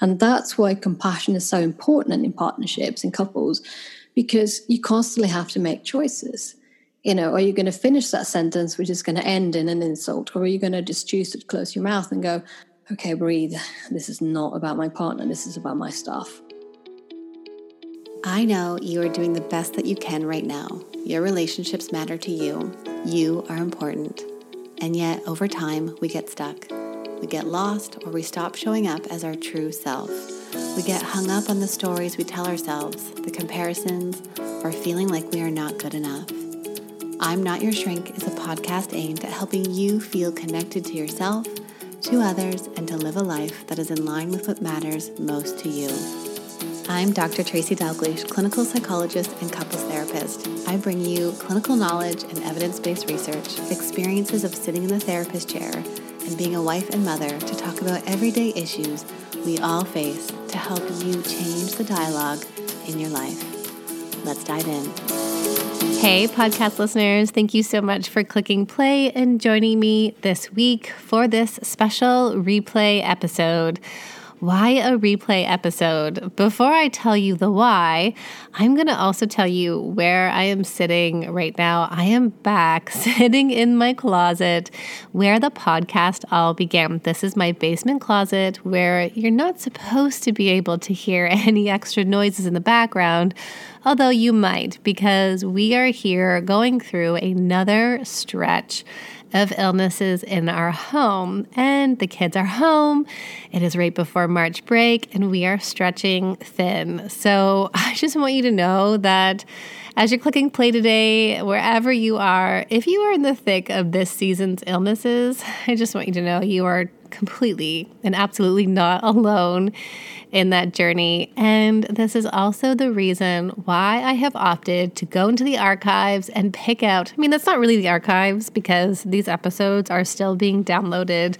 And that's why compassion is so important in partnerships and couples, because you constantly have to make choices. You know, are you going to finish that sentence, which is going to end in an insult, or are you going to just choose to close your mouth and go, okay, breathe. This is not about my partner, this is about my stuff. I know you are doing the best that you can right now. Your relationships matter to you. You are important. And yet, over time, we get stuck. We get lost or we stop showing up as our true self. We get hung up on the stories we tell ourselves, the comparisons, or feeling like we are not good enough. I'm Not Your Shrink is a podcast aimed at helping you feel connected to yourself, to others, and to live a life that is in line with what matters most to you. I'm Dr. Tracy Dalgleish, clinical psychologist and couples therapist. I bring you clinical knowledge and evidence based research, experiences of sitting in the therapist chair, and being a wife and mother to talk about everyday issues we all face to help you change the dialogue in your life. Let's dive in. Hey, podcast listeners, thank you so much for clicking play and joining me this week for this special replay episode why a replay episode? Before I tell you the why, I'm going to also tell you where I am sitting right now. I am back sitting in my closet where the podcast all began. This is my basement closet where you're not supposed to be able to hear any extra noises in the background, although you might because we are here going through another stretch of illnesses in our home. And the kids are home. It is right before March break, and we are stretching thin. So I just want you to know that as you're clicking play today, wherever you are, if you are in the thick of this season's illnesses, I just want you to know you are completely and absolutely not alone in that journey. And this is also the reason why I have opted to go into the archives and pick out. I mean, that's not really the archives because these episodes are still being downloaded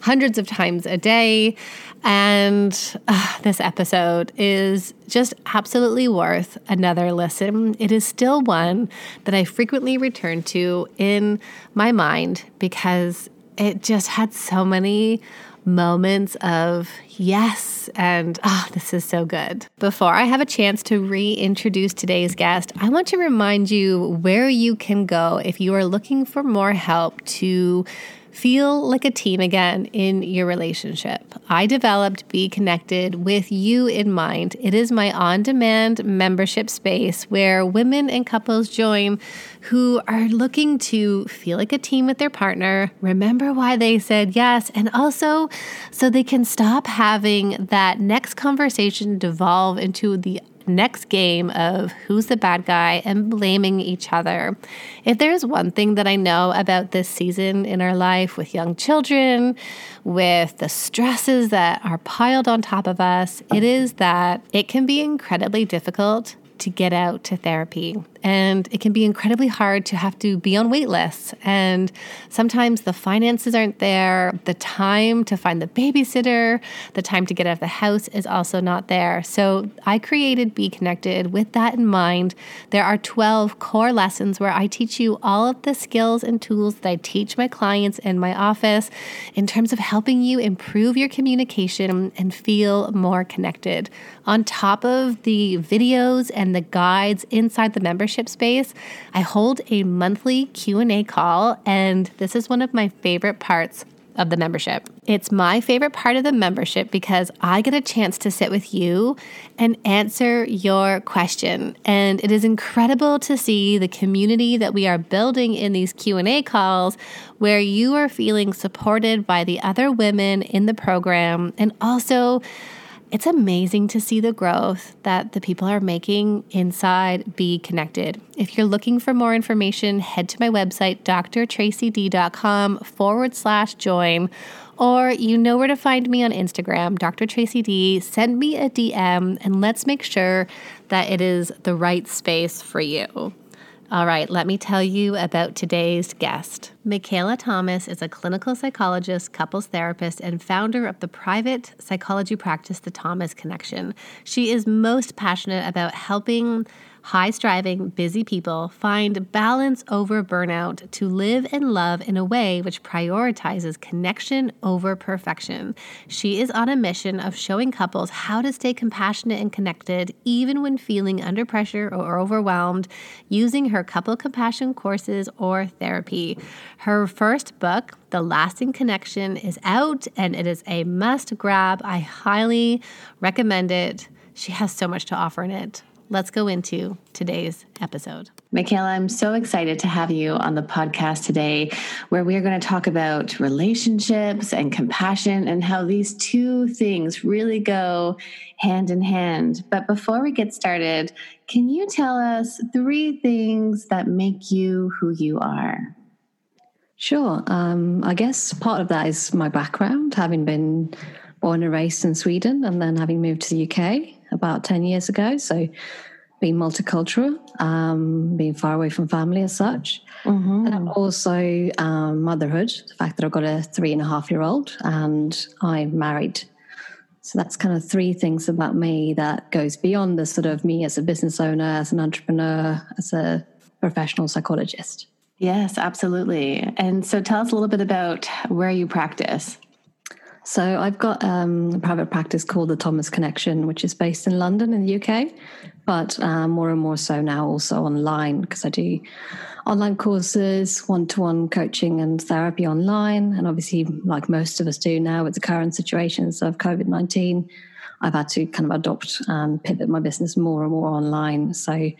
hundreds of times a day. And uh, this episode is just absolutely worth another listen. It is still one that I frequently return to in my mind because it just had so many moments of yes and oh, this is so good. Before I have a chance to reintroduce today's guest, I want to remind you where you can go if you are looking for more help to feel like a team again in your relationship. I developed Be Connected with you in mind. It is my on demand membership space where women and couples join who are looking to feel like a team with their partner, remember why they said yes, and also so they can stop having that next conversation devolve into the next game of who's the bad guy and blaming each other. If there's one thing that I know about this season in our life with young children, with the stresses that are piled on top of us, it is that it can be incredibly difficult to get out to therapy. And it can be incredibly hard to have to be on wait lists. And sometimes the finances aren't there. The time to find the babysitter, the time to get out of the house is also not there. So I created Be Connected with that in mind. There are 12 core lessons where I teach you all of the skills and tools that I teach my clients in my office in terms of helping you improve your communication and feel more connected. On top of the videos and the guides inside the membership, membership space, I hold a monthly Q&A call and this is one of my favorite parts of the membership. It's my favorite part of the membership because I get a chance to sit with you and answer your question. And it is incredible to see the community that we are building in these Q&A calls where you are feeling supported by the other women in the program and also it's amazing to see the growth that the people are making inside Be Connected. If you're looking for more information, head to my website, drtracyd.com forward slash join, or you know where to find me on Instagram, Dr. Tracy D. Send me a DM and let's make sure that it is the right space for you. All right, let me tell you about today's guest. Michaela Thomas is a clinical psychologist, couples therapist, and founder of the private psychology practice, The Thomas Connection. She is most passionate about helping high striving, busy people find balance over burnout to live and love in a way which prioritizes connection over perfection. She is on a mission of showing couples how to stay compassionate and connected even when feeling under pressure or overwhelmed using her couple compassion courses or therapy. Her first book, The Lasting Connection, is out and it is a must grab. I highly recommend it. She has so much to offer in it let's go into today's episode. Michaela, I'm so excited to have you on the podcast today, where we are going to talk about relationships and compassion and how these two things really go hand in hand. But before we get started, can you tell us three things that make you who you are? Sure. Um, I guess part of that is my background, having been born and raised in Sweden and then having moved to the UK about 10 years ago. So being multicultural, um, being far away from family as such. Mm-hmm. And also um, motherhood, the fact that I've got a three and a half year old and I'm married. So that's kind of three things about me that goes beyond the sort of me as a business owner, as an entrepreneur, as a professional psychologist. Yes, absolutely. And so tell us a little bit about where you practice. So I've got um, a private practice called the Thomas Connection, which is based in London in the UK, but uh, more and more so now also online because I do online courses, one to one coaching and therapy online. And obviously, like most of us do now with the current situations of COVID 19, I've had to kind of adopt and pivot my business more and more online. So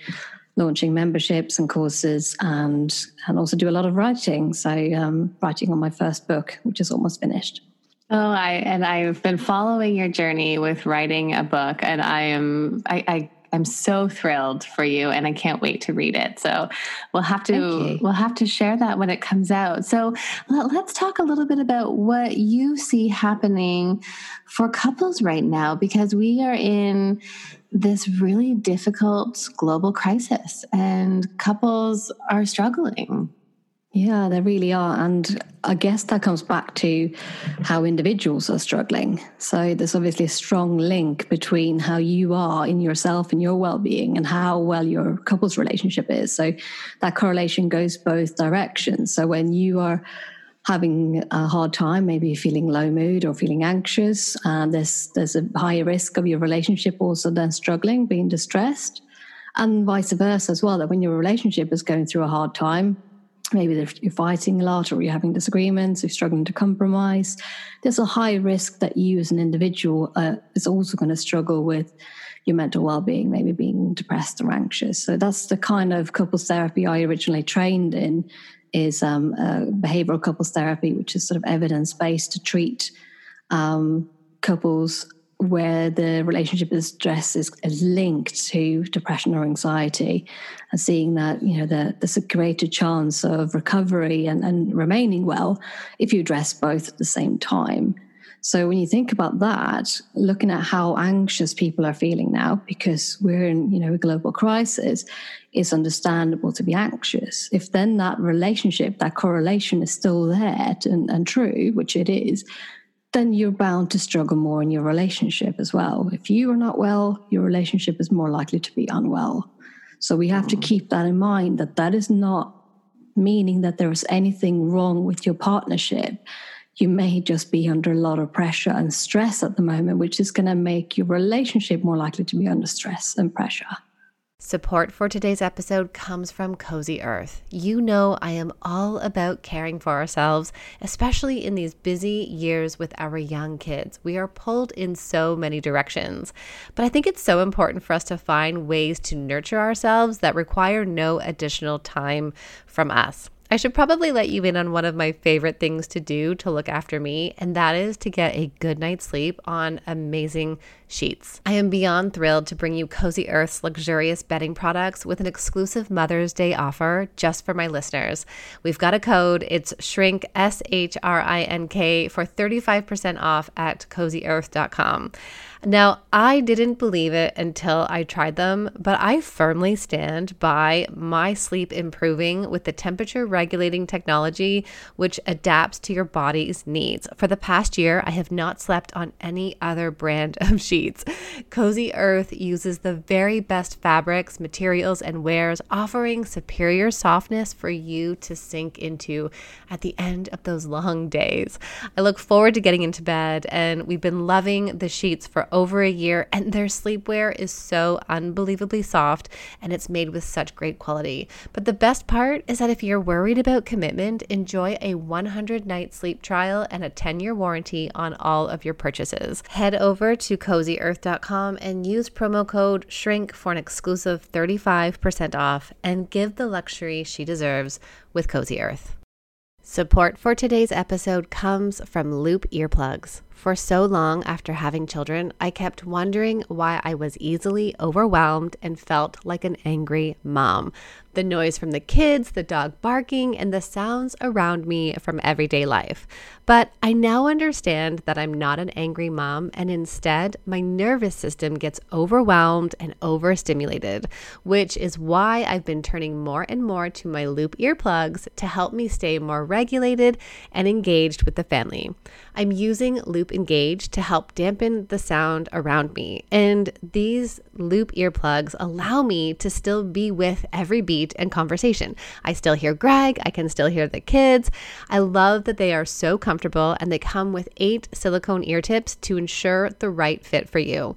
launching memberships and courses and and also do a lot of writing. So um, writing on my first book, which is almost finished. Oh, I and I've been following your journey with writing a book, and I am I, I I'm so thrilled for you, and I can't wait to read it. So we'll have to we'll have to share that when it comes out. So let, us talk a little bit about what you see happening for couples right now, because we are in this really difficult global crisis, and couples are struggling. Yeah, there really are. And I guess that comes back to how individuals are struggling. So there's obviously a strong link between how you are in yourself and your well being and how well your couple's relationship is. So that correlation goes both directions. So when you are having a hard time, maybe feeling low mood or feeling anxious, and there's there's a higher risk of your relationship also then struggling, being distressed. And vice versa as well, that when your relationship is going through a hard time, maybe you're fighting a lot or you're having disagreements, you're struggling to compromise, there's a high risk that you as an individual uh, is also going to struggle with your mental well-being, maybe being depressed or anxious. So that's the kind of couples therapy I originally trained in is um, uh, behavioral couples therapy, which is sort of evidence-based to treat um, couples where the relationship is stress is, linked to depression or anxiety and seeing that you know the, there's a greater chance of recovery and, and remaining well if you address both at the same time. So when you think about that looking at how anxious people are feeling now because we're in you know a global crisis it's understandable to be anxious. If then that relationship that correlation is still there and, and true which it is then you're bound to struggle more in your relationship as well. If you are not well, your relationship is more likely to be unwell. So we have to mm. keep that in mind that that is not meaning that there is anything wrong with your partnership. You may just be under a lot of pressure and stress at the moment, which is going to make your relationship more likely to be under stress and pressure. Support for today's episode comes from Cozy Earth. You know, I am all about caring for ourselves, especially in these busy years with our young kids. We are pulled in so many directions. But I think it's so important for us to find ways to nurture ourselves that require no additional time from us. I should probably let you in on one of my favorite things to do to look after me, and that is to get a good night's sleep on amazing sheets. I am beyond thrilled to bring you Cozy Earth's luxurious bedding products with an exclusive Mother's Day offer just for my listeners. We've got a code, it's shrink, S H R I N K, for 35% off at cozyearth.com. Now, I didn't believe it until I tried them, but I firmly stand by my sleep improving with the temperature regulating technology, which adapts to your body's needs. For the past year, I have not slept on any other brand of sheets. Cozy Earth uses the very best fabrics, materials, and wares, offering superior softness for you to sink into at the end of those long days. I look forward to getting into bed, and we've been loving the sheets for over a year, and their sleepwear is so unbelievably soft and it's made with such great quality. But the best part is that if you're worried about commitment, enjoy a 100 night sleep trial and a 10 year warranty on all of your purchases. Head over to cozyearth.com and use promo code SHRINK for an exclusive 35% off and give the luxury she deserves with Cozy Earth. Support for today's episode comes from Loop Earplugs. For so long after having children, I kept wondering why I was easily overwhelmed and felt like an angry mom. The noise from the kids, the dog barking, and the sounds around me from everyday life. But I now understand that I'm not an angry mom, and instead, my nervous system gets overwhelmed and overstimulated, which is why I've been turning more and more to my loop earplugs to help me stay more regulated and engaged with the family. I'm using Loop Engage to help dampen the sound around me. And these Loop earplugs allow me to still be with every beat and conversation. I still hear Greg, I can still hear the kids. I love that they are so comfortable and they come with eight silicone ear tips to ensure the right fit for you.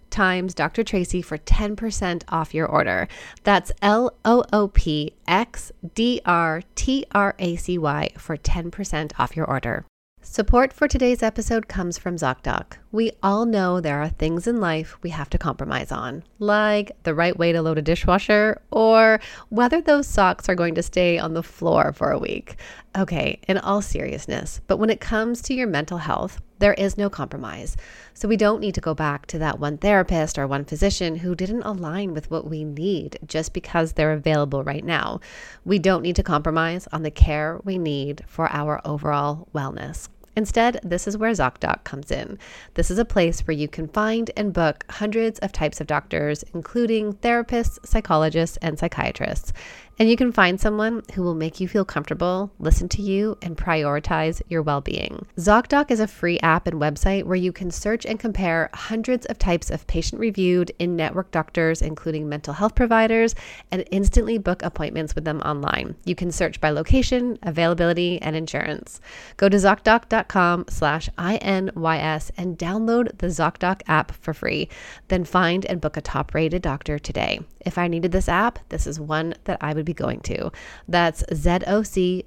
times Dr. Tracy for 10% off your order. That's L O O P X D R T R A C Y for 10% off your order. Support for today's episode comes from ZocDoc. We all know there are things in life we have to compromise on, like the right way to load a dishwasher or whether those socks are going to stay on the floor for a week. Okay, in all seriousness, but when it comes to your mental health, there is no compromise. So we don't need to go back to that one therapist or one physician who didn't align with what we need just because they're available right now. We don't need to compromise on the care we need for our overall wellness. Instead, this is where ZocDoc comes in. This is a place where you can find and book hundreds of types of doctors, including therapists, psychologists, and psychiatrists. And you can find someone who will make you feel comfortable, listen to you, and prioritize your well being. ZocDoc is a free app and website where you can search and compare hundreds of types of patient reviewed in network doctors, including mental health providers, and instantly book appointments with them online. You can search by location, availability, and insurance. Go to ZocDoc.com slash INYS and download the ZocDoc app for free. Then find and book a top rated doctor today. If I needed this app, this is one that I would be going to. That's zocdoc.com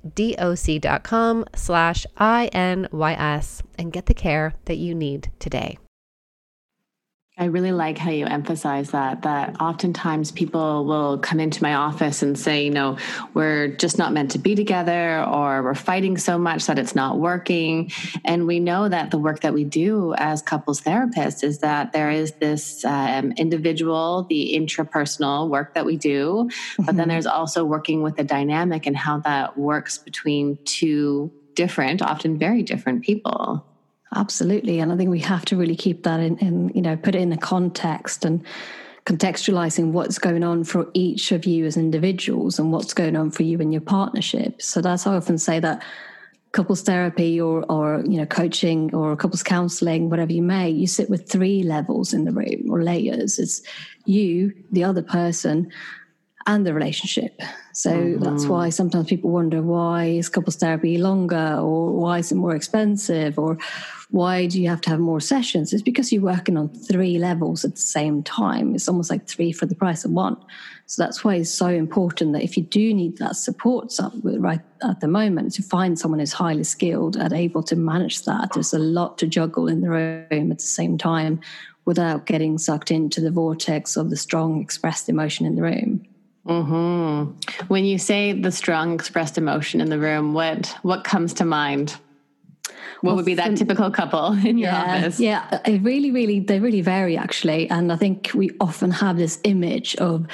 slash INYS and get the care that you need today. I really like how you emphasize that, that oftentimes people will come into my office and say, you know, we're just not meant to be together or we're fighting so much that it's not working. And we know that the work that we do as couples therapists is that there is this um, individual, the intrapersonal work that we do, but mm-hmm. then there's also working with the dynamic and how that works between two different, often very different people. Absolutely. And I think we have to really keep that in, in, you know, put it in a context and contextualizing what's going on for each of you as individuals and what's going on for you in your partnership. So that's how I often say that couples therapy or or you know coaching or couples counseling whatever you may you sit with three levels in the room or layers it's you the other person and the relationship so mm-hmm. that's why sometimes people wonder why is couples therapy longer or why is it more expensive or why do you have to have more sessions? It's because you're working on three levels at the same time. It's almost like three for the price of one. So that's why it's so important that if you do need that support right at the moment, to find someone who's highly skilled and able to manage that. There's a lot to juggle in the room at the same time without getting sucked into the vortex of the strong expressed emotion in the room. Mm-hmm. When you say the strong expressed emotion in the room, what what comes to mind? What would be that typical couple in your yeah, office? Yeah, it really, really, they really vary actually. And I think we often have this image of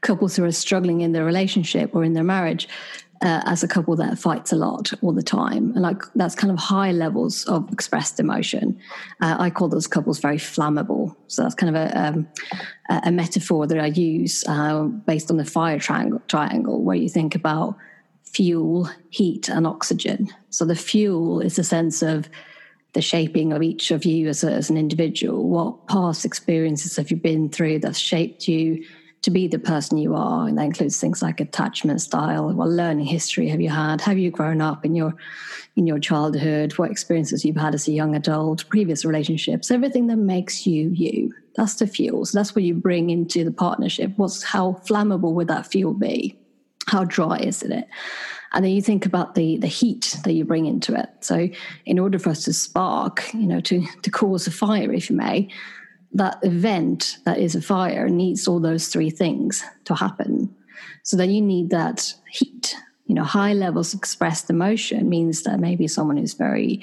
couples who are struggling in their relationship or in their marriage uh, as a couple that fights a lot all the time. And like that's kind of high levels of expressed emotion. Uh, I call those couples very flammable. So that's kind of a, um, a metaphor that I use uh, based on the fire triangle, triangle, where you think about fuel, heat, and oxygen. So the fuel is a sense of the shaping of each of you as, a, as an individual. What past experiences have you been through that shaped you to be the person you are? And that includes things like attachment style. What learning history have you had? Have you grown up in your in your childhood? What experiences you've had as a young adult? Previous relationships? Everything that makes you you. That's the fuel. So that's what you bring into the partnership. What's how flammable would that fuel be? How dry is it? And then you think about the the heat that you bring into it. So in order for us to spark, you know, to to cause a fire, if you may, that event that is a fire needs all those three things to happen. So then you need that heat. You know, high levels of expressed emotion means that maybe someone is very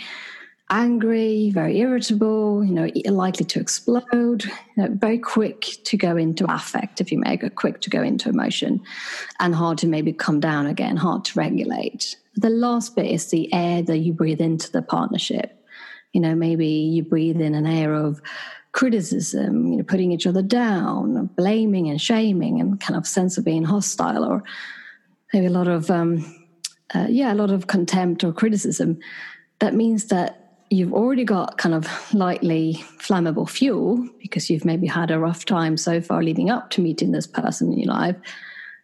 angry, very irritable, you know, likely to explode, you know, very quick to go into affect, if you may, go quick to go into emotion, and hard to maybe come down again, hard to regulate. The last bit is the air that you breathe into the partnership. You know, maybe you breathe in an air of criticism, you know, putting each other down, blaming and shaming, and kind of sense of being hostile, or maybe a lot of, um, uh, yeah, a lot of contempt or criticism. That means that you've already got kind of lightly flammable fuel because you've maybe had a rough time so far leading up to meeting this person in your life.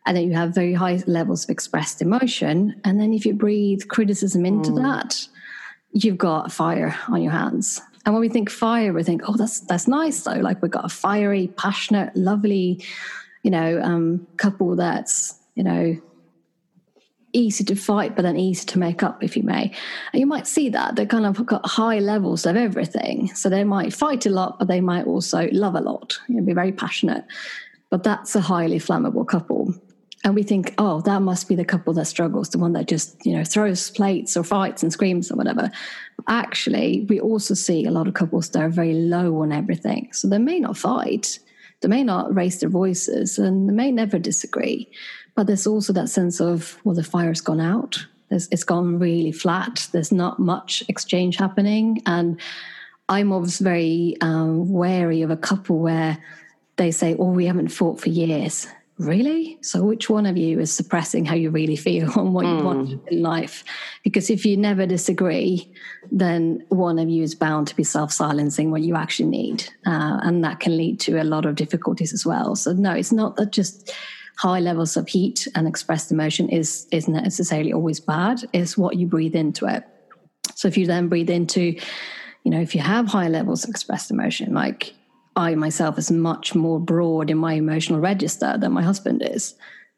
And then you have very high levels of expressed emotion. And then if you breathe criticism into mm. that, you've got fire on your hands. And when we think fire, we think, oh, that's that's nice though. Like we've got a fiery, passionate, lovely, you know, um, couple that's, you know, easy to fight, but then easy to make up, if you may. And you might see that they kind of got high levels of everything. So they might fight a lot, but they might also love a lot, you know, be very passionate. But that's a highly flammable couple. And we think, oh, that must be the couple that struggles, the one that just, you know, throws plates or fights and screams or whatever. Actually, we also see a lot of couples that are very low on everything. So they may not fight, they may not raise their voices, and they may never disagree. But there's also that sense of, well, the fire's gone out. There's, it's gone really flat. There's not much exchange happening. And I'm always very um, wary of a couple where they say, oh, we haven't fought for years. Really? So, which one of you is suppressing how you really feel and what mm. you want hmm. in life? Because if you never disagree, then one of you is bound to be self silencing what you actually need. Uh, and that can lead to a lot of difficulties as well. So, no, it's not that just high levels of heat and expressed emotion is isn't necessarily always bad. It's what you breathe into it. So if you then breathe into, you know, if you have high levels of expressed emotion, like I myself is much more broad in my emotional register than my husband is.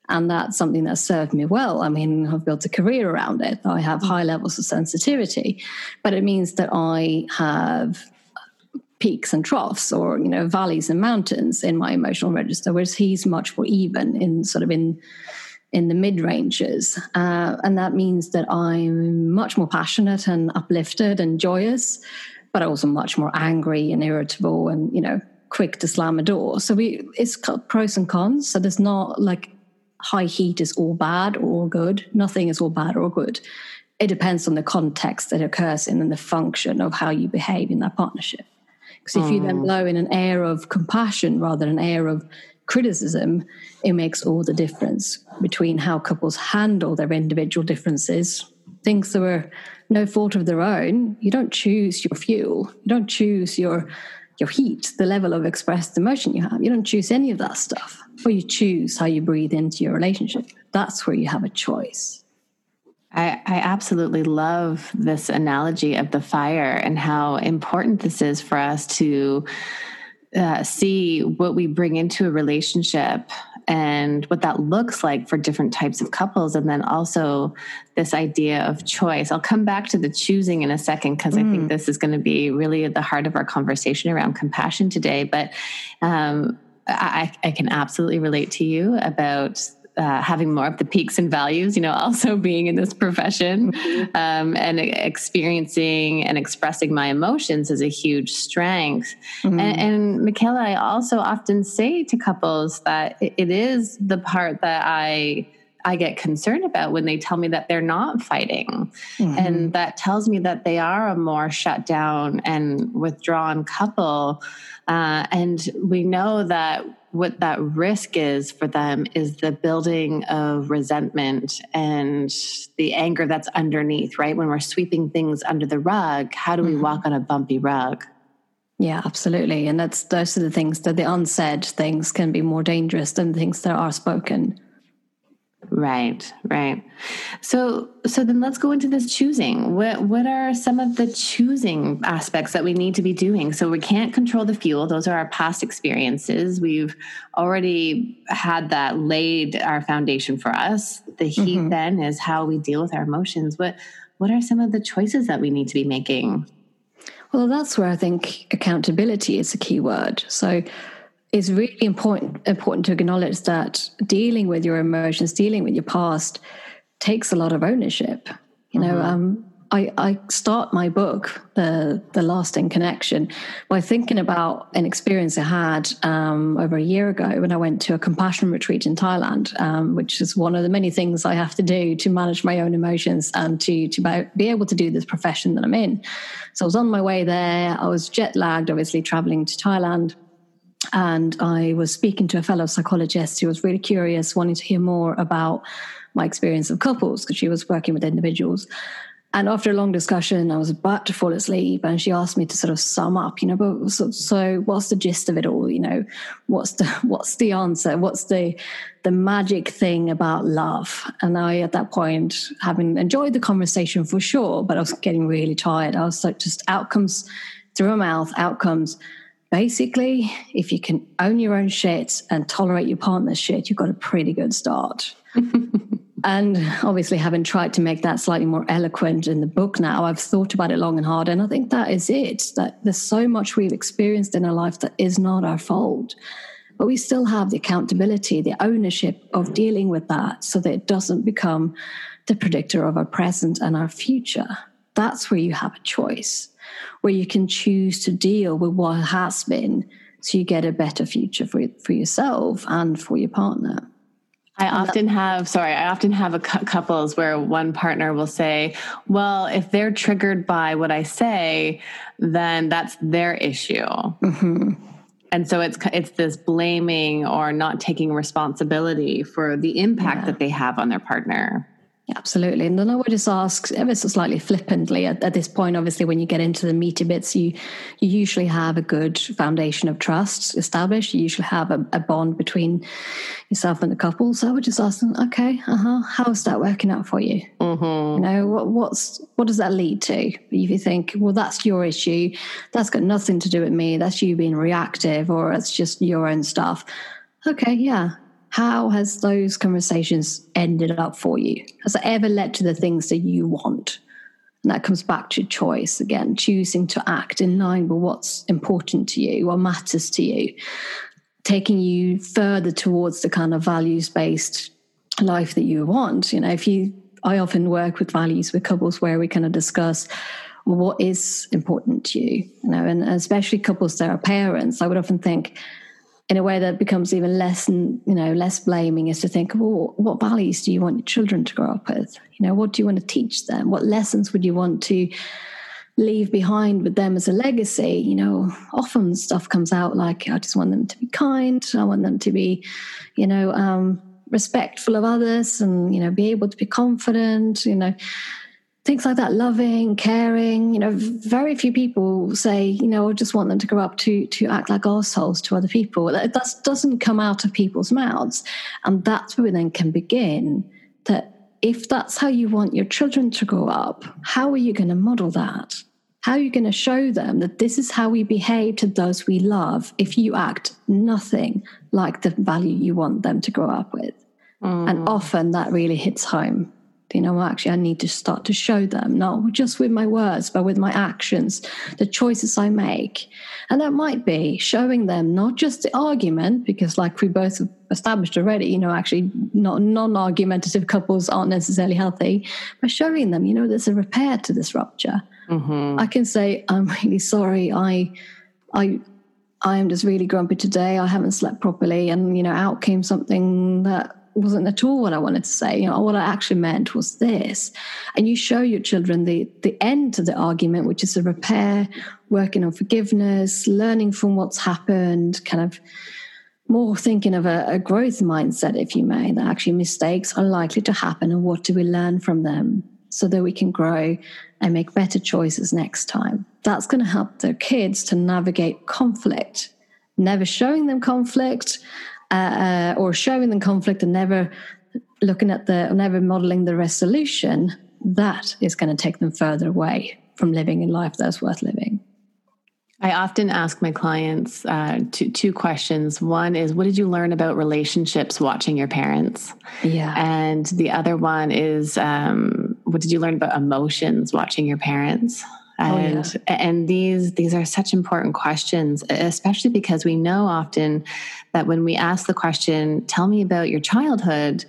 And that's something that served me well. I mean, I've built a career around it. I have high levels of sensitivity, but it means that I have peaks and troughs or you know valleys and mountains in my emotional register whereas he's much more even in sort of in in the mid ranges uh, and that means that i'm much more passionate and uplifted and joyous but also much more angry and irritable and you know quick to slam a door. So we it's pros and cons. So there's not like high heat is all bad or all good. Nothing is all bad or good. It depends on the context that occurs in and the function of how you behave in that partnership because if mm. you then blow in an air of compassion rather than an air of criticism, it makes all the difference between how couples handle their individual differences. Things that were no fault of their own. You don't choose your fuel. You don't choose your your heat, the level of expressed emotion you have. You don't choose any of that stuff. but you choose how you breathe into your relationship. That's where you have a choice. I, I, absolutely love this analogy of the fire and how important this is for us to uh, see what we bring into a relationship and what that looks like for different types of couples. And then also this idea of choice. I'll come back to the choosing in a second because mm. I think mm. this is going to be really at the heart of our conversation around compassion today. But um, I, I, can absolutely relate to you about uh, having more of the peaks and values, you know, also being in this profession mm-hmm. um, and experiencing and expressing my emotions is a huge strength. Mm-hmm. And, and Michaela, I also often say to couples that it, is the part that I I get concerned about when they tell me that they're not fighting. Mm-hmm. And that tells me that they are a more shut down and withdrawn couple. Uh, and we know that what that risk is for them is the building of resentment and the anger that's underneath, right? When we're sweeping things under the rug, how do we mm-hmm. walk on a bumpy rug? Yeah, absolutely. And that's those are the things that the unsaid things can be more dangerous than things that are spoken. Right, right. So so then let's go into this choosing. What what are some of the choosing aspects that we need to be doing? So we can't control the fuel. Those are our past experiences. We've already had that laid our foundation for us. The heat mm-hmm. then is how we deal with our emotions. What what are some of the choices that we need to be making? Well, that's where I think accountability is a key word. So it's really important important to acknowledge that dealing with your emotions, dealing with your past, takes a lot of ownership. You know, mm-hmm. um, I, I start my book, the the lasting connection, by thinking about an experience I had um, over a year ago when I went to a compassion retreat in Thailand, um, which is one of the many things I have to do to manage my own emotions and to to be able to do this profession that I'm in. So I was on my way there. I was jet lagged, obviously traveling to Thailand and I was speaking to a fellow psychologist who was really curious, wanting to hear more about my experience of couples because she was working with individuals. And after a long discussion, I was about to fall asleep, and she asked me to sort of sum up, you know, but so, so what's the gist of it all? You know, what's the what's the answer? What's the the magic thing about love? And I, at that point, having enjoyed the conversation for sure, but I was getting really tired. I was like, just outcomes through my mouth, outcomes basically, if you can own your own shit and tolerate your partner's shit, you've got a pretty good start. and obviously, having tried to make that slightly more eloquent in the book now, I've thought about it long and hard. And I think that is it that there's so much we've experienced in our life that is not our fault. But we still have the accountability, the ownership of dealing with that so that it doesn't become the predictor of our present and our future. That's where you have a choice where you can choose to deal with what has been so you get a better future for, for yourself and for your partner. I often have, sorry, I often have a cu- couples where one partner will say, well, if they're triggered by what I say, then that's their issue. Mm-hmm. And so it's it's this blaming or not taking responsibility for the impact yeah. that they have on their partner. Absolutely. And then I would just ask ever so slightly flippantly at, at, this point, obviously, when you get into the meaty bits, you you usually have a good foundation of trust established. You usually have a, a bond between yourself and the couple. So I would just ask them, okay, uh-huh, how's that working out for you? Mm-hmm. You know, what, what's what does that lead to? If you think, well, that's your issue, that's got nothing to do with me, that's you being reactive, or it's just your own stuff. Okay, yeah, how has those conversations ended up for you? Has it ever led to the things that you want? And that comes back to choice again, choosing to act in line with what's important to you, what matters to you, taking you further towards the kind of values based life that you want. You know, if you, I often work with values with couples where we kind of discuss what is important to you, you know, and especially couples that are parents, I would often think, in a way that becomes even less and you know less blaming is to think well what values do you want your children to grow up with? You know what do you want to teach them? What lessons would you want to leave behind with them as a legacy, you know, often stuff comes out like, I just want them to be kind. I want them to be, you know, um, respectful of others and, you know, be able to be confident, you know, things like that, loving, caring. You know, very few people say, you know, I just want them to grow up to to act like assholes to other people. That, that doesn't come out of people's mouths. And that's where we then can begin that if that's how you want your children to grow up, how are you going to model that? How are you going to show them that this is how we behave to those we love if you act nothing like the value you want them to grow up with? Mm. And often that really hits home. You know, actually, I need to start to show them, not just with my words, but with my actions, the choices I make. And that might be showing them not just the argument, because, like we both established already, you know, actually not non-argumentative couples aren't necessarily healthy, but showing them, you know, there's a repair to this rupture. Mm-hmm. I can say, I'm really sorry. I, I, I am just really grumpy today. I haven't slept properly, and you know, out came something that wasn't at all what I wanted to say. You know, what I actually meant was this. And you show your children the the end to the argument, which is a repair, working on forgiveness, learning from what's happened, kind of more thinking of a, a growth mindset, if you may, that actually mistakes are likely to happen and what do we learn from them so that we can grow and make better choices next time. That's going to help their kids to navigate conflict, never showing them conflict uh, or showing them conflict and never looking at the, never modeling the resolution. That is going to take them further away from living a life that's worth living. I often ask my clients uh, two, two questions. One is, what did you learn about relationships watching your parents? Yeah. And the other one is, um, what did you learn about emotions watching your parents? And oh, yeah. and these these are such important questions, especially because we know often that when we ask the question, "Tell me about your childhood,"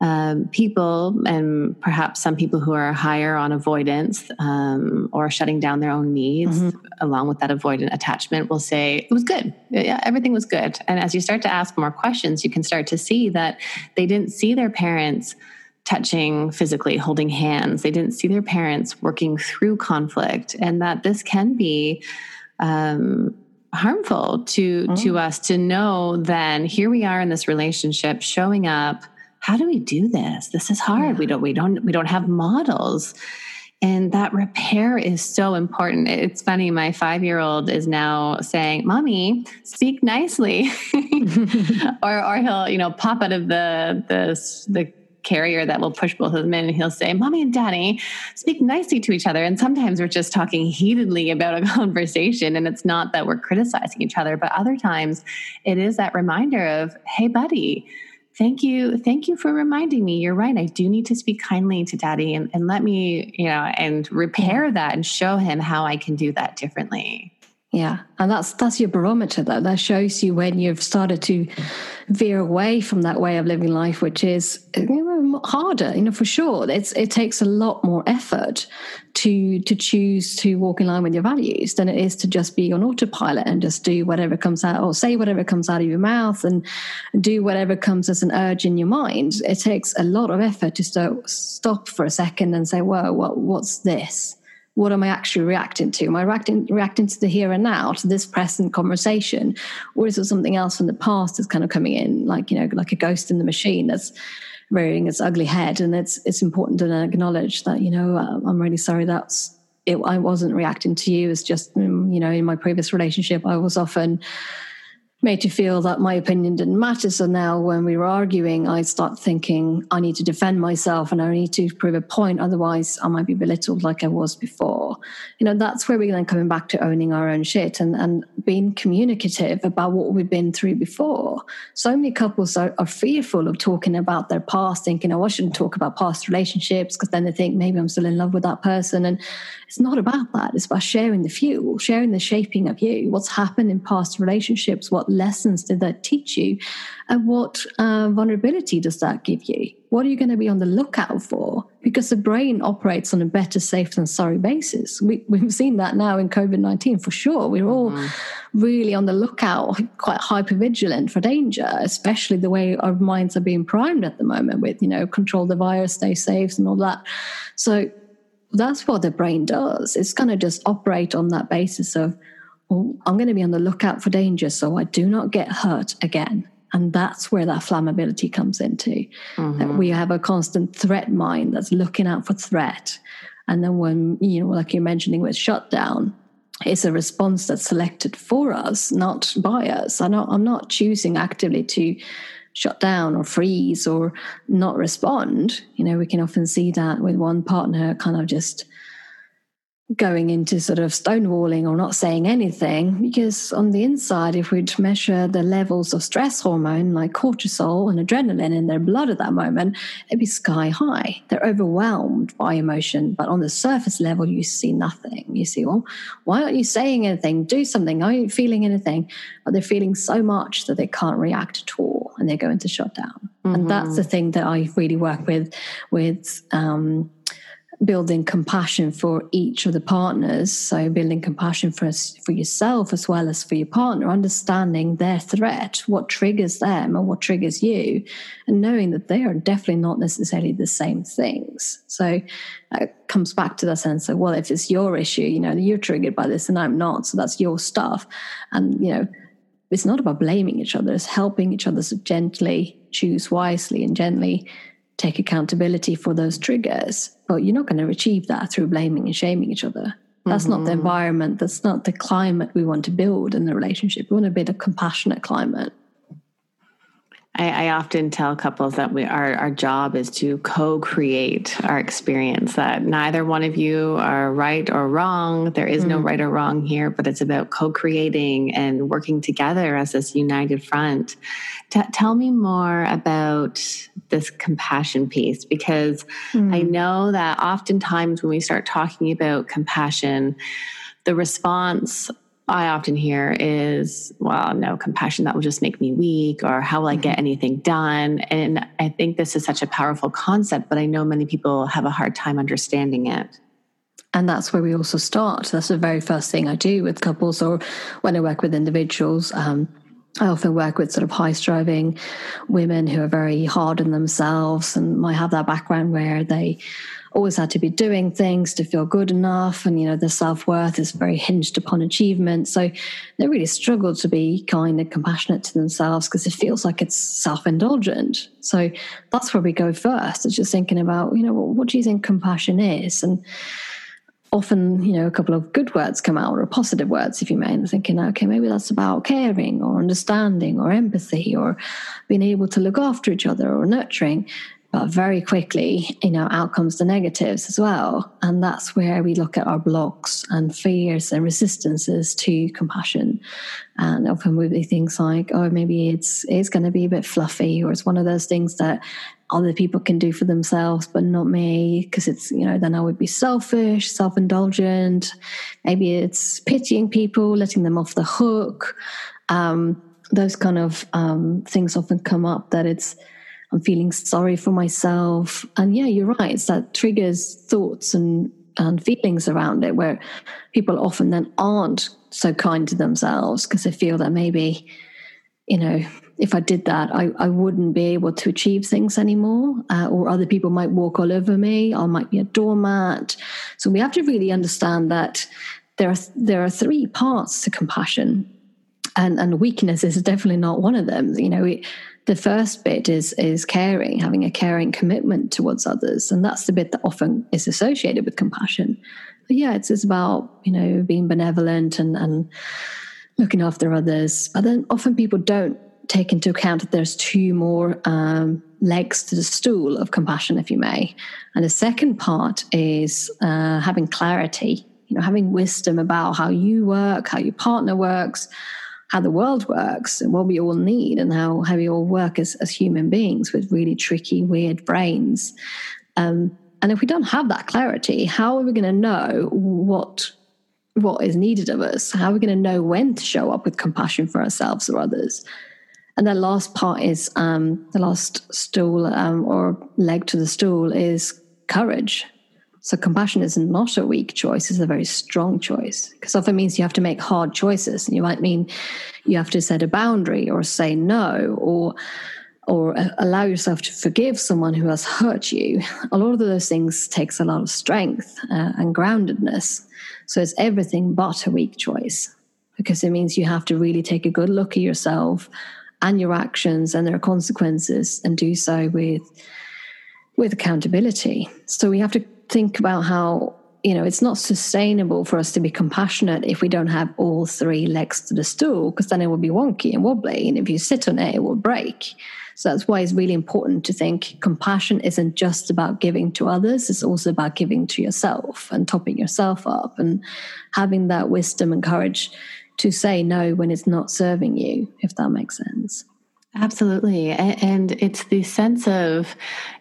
um, people, and perhaps some people who are higher on avoidance um, or shutting down their own needs, mm-hmm. along with that avoidant attachment, will say, It was good. Yeah, everything was good. And as you start to ask more questions, you can start to see that they didn't see their parents touching physically, holding hands. They didn't see their parents working through conflict, and that this can be. Um, harmful to mm. to us to know then here we are in this relationship showing up how do we do this? This is hard. Yeah. We don't we don't we don't have models. And that repair is so important. It's funny, my five year old is now saying, Mommy, speak nicely. or or he'll, you know, pop out of the the the carrier that will push both of them in and he'll say, Mommy and Daddy, speak nicely to each other. And sometimes we're just talking heatedly about a conversation and it's not that we're criticizing each other, but other times it is that reminder of, hey buddy, thank you thank you for reminding me. You're right i do need to speak kindly to daddy and, and let me you know and repair that and show him how i can do that differently yeah and that's that's your barometer though. That shows you when you've started to veer away from that way of living life which is uh, you know, harder you know for sure. It's it takes a lot more effort to to choose to walk in line with your values than it is to just be on autopilot and just do whatever comes out or say whatever comes out of your mouth and do whatever comes as an urge in your mind. It takes a lot of effort to stop stop for a second and say whoa what, what's this what am I actually reacting to? Am I reacting reacting to the here and now, to this present conversation, or is it something else from the past that's kind of coming in, like you know, like a ghost in the machine that's rearing its ugly head? And it's it's important to acknowledge that you know uh, I'm really sorry that's it, I wasn't reacting to you. It's just mm, you know in my previous relationship I was often made you feel that my opinion didn't matter. So now when we were arguing, I start thinking I need to defend myself and I need to prove a point. Otherwise, I might be belittled like I was before. You know, that's where we're then coming back to owning our own shit and, and being communicative about what we've been through before. So many couples are, are fearful of talking about their past, thinking, oh, I shouldn't talk about past relationships because then they think maybe I'm still in love with that person. And it's not about that. It's about sharing the fuel, sharing the shaping of you, what's happened in past relationships, what lessons did that teach you? And what uh, vulnerability does that give you? What are you going to be on the lookout for? Because the brain operates on a better safe than sorry basis. We, have seen that now in COVID 19 for sure. We're all mm-hmm. really on the lookout, quite hyper vigilant for danger, especially the way our minds are being primed at the moment with, you know, control the virus, stay safe, and all that. So that's what the brain does. It's going to just operate on that basis of, well, I'm going to be on the lookout for danger so I do not get hurt again. And that's where that flammability comes into. Mm-hmm. That we have a constant threat mind that's looking out for threat. And then when, you know, like you're mentioning with shutdown, it's a response that's selected for us, not by us. I'm not, I'm not choosing actively to shut down or freeze or not respond. You know, we can often see that with one partner kind of just going into sort of stonewalling or not saying anything because on the inside if we'd measure the levels of stress hormone like cortisol and adrenaline in their blood at that moment it'd be sky high. They're overwhelmed by emotion but on the surface level you see nothing. You see well why aren't you saying anything? Do something. Are you feeling anything? But they're feeling so much that they can't react at all and they go into shutdown. Mm-hmm. and that's the thing that i really work with with um, building compassion for each of the partners. So building compassion for for yourself as well as for your partner understanding their threat what triggers them and what triggers you and knowing that they are definitely not necessarily the same things. So it comes back to the sense of well if it's your issue you know you're triggered by this and I'm not so that's your stuff. And you know it's not about blaming each other it's helping each other so gently choose wisely and gently take accountability for those triggers. But you're not going to achieve that through blaming and shaming each other. That's mm-hmm. not the mm-hmm. environment. That's not the climate we want to build in the relationship. We want to build a compassionate climate. I, I, often tell couples that we our, our job is to co-create our experience that neither one of you are right or wrong there is mm. no right or wrong here but it's about co-creating and working together as this united front T- tell me more about this compassion piece because mm. i know that oftentimes when we start talking about compassion the response I often hear is, well, no, compassion, that will just make me weak, or how will I get mm-hmm. anything done? And I think this is such a powerful concept, but I know many people have a hard time understanding it. And that's where we also start. That's the very first thing I do with couples or when I work with individuals. Um, I often work with sort of high striving women who are very hard on themselves and might have that background where they always had to be doing things to feel good enough and you know their self-worth is very hinged upon achievement. So they really struggle to be kind and compassionate to themselves because it feels like it's self-indulgent. So that's where we go first it's just thinking about you know what do you think compassion is? And often you know a couple of good words come out or positive words if you may and thinking okay maybe that's about caring or understanding or empathy or being able to look after each other or nurturing but very quickly, you know, out comes the negatives as well. And that's where we look at our blocks and fears and resistances to compassion. And often we be things like, oh, maybe it's it's going to be a bit fluffy, or it's one of those things that other people can do for themselves, but not me, because it's, you know, then I would be selfish, self indulgent. Maybe it's pitying people, letting them off the hook. Um, those kind of um, things often come up that it's, I'm feeling sorry for myself. And yeah, you're right. It's that triggers thoughts and, and feelings around it where people often then aren't so kind to themselves because they feel that maybe, you know, if I did that, I, I wouldn't be able to achieve things anymore, uh, or other people might walk all over me. I might be a doormat. So we have to really understand that there are there are three parts to compassion, and and weakness is definitely not one of them. You know, it, the first bit is is caring having a caring commitment towards others and that's the bit that often is associated with compassion but yeah it's, it's about you know being benevolent and and looking after others but then often people don't take into account that there's two more um, legs to the stool of compassion if you may and the second part is uh, having clarity you know having wisdom about how you work how your partner works how the world works and what we all need and how, how we all work as, as human beings with really tricky, weird brains. Um, and if we don't have that clarity, how are we going to know what what is needed of us? How are we going to know when to show up with compassion for ourselves or others? And the last part is um, the last stool um, or leg to the stool is courage. So compassion is not a weak choice, it's a very strong choice. Because often means you have to make hard choices. And you might mean you have to set a boundary or say no or or uh, allow yourself to forgive someone who has hurt you, a lot of those things takes a lot of strength uh, and groundedness. So it's everything but a weak choice because it means you have to really take a good look at yourself and your actions and their consequences and do so with with accountability. So we have to think about how you know it's not sustainable for us to be compassionate if we don't have all three legs to the stool because then it will be wonky and wobbly and if you sit on it it will break so that's why it's really important to think compassion isn't just about giving to others, it's also about giving to yourself and topping yourself up and having that wisdom and courage to say no when it's not serving you, if that makes sense. Absolutely. And it's the sense of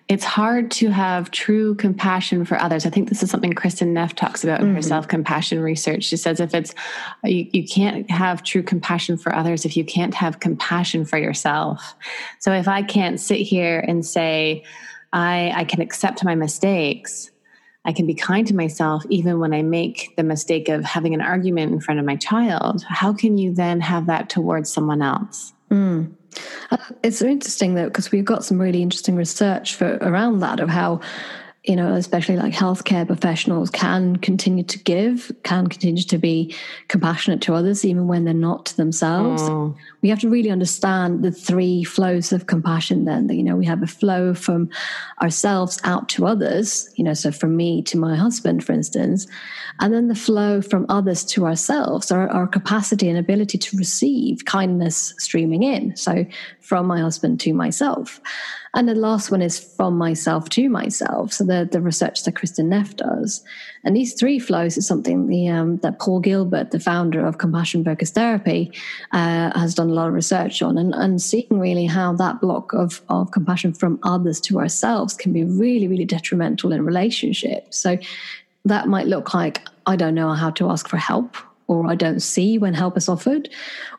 it's hard to have true compassion for others. I think this is something Kristin Neff talks about in mm-hmm. her self compassion research. She says if it's, you, you can't have true compassion for others if you can't have compassion for yourself. So if I can't sit here and say, I, I can accept my mistakes, I can be kind to myself even when I make the mistake of having an argument in front of my child. How can you then have that towards someone else? Mm. Uh, it's interesting though because we've got some really interesting research for around that of how you know, especially like healthcare professionals can continue to give, can continue to be compassionate to others, even when they're not to themselves. Oh. We have to really understand the three flows of compassion then. that, You know, we have a flow from ourselves out to others, you know, so from me to my husband, for instance, and then the flow from others to ourselves, our, our capacity and ability to receive kindness streaming in. So from my husband to myself. And the last one is from myself to myself. So the, the research that Kristin Neff does. And these three flows is something the, um, that Paul Gilbert, the founder of Compassion Focused Therapy, uh, has done a lot of research on and, and seeing really how that block of, of compassion from others to ourselves can be really, really detrimental in relationships. So that might look like I don't know how to ask for help or I don't see when help is offered,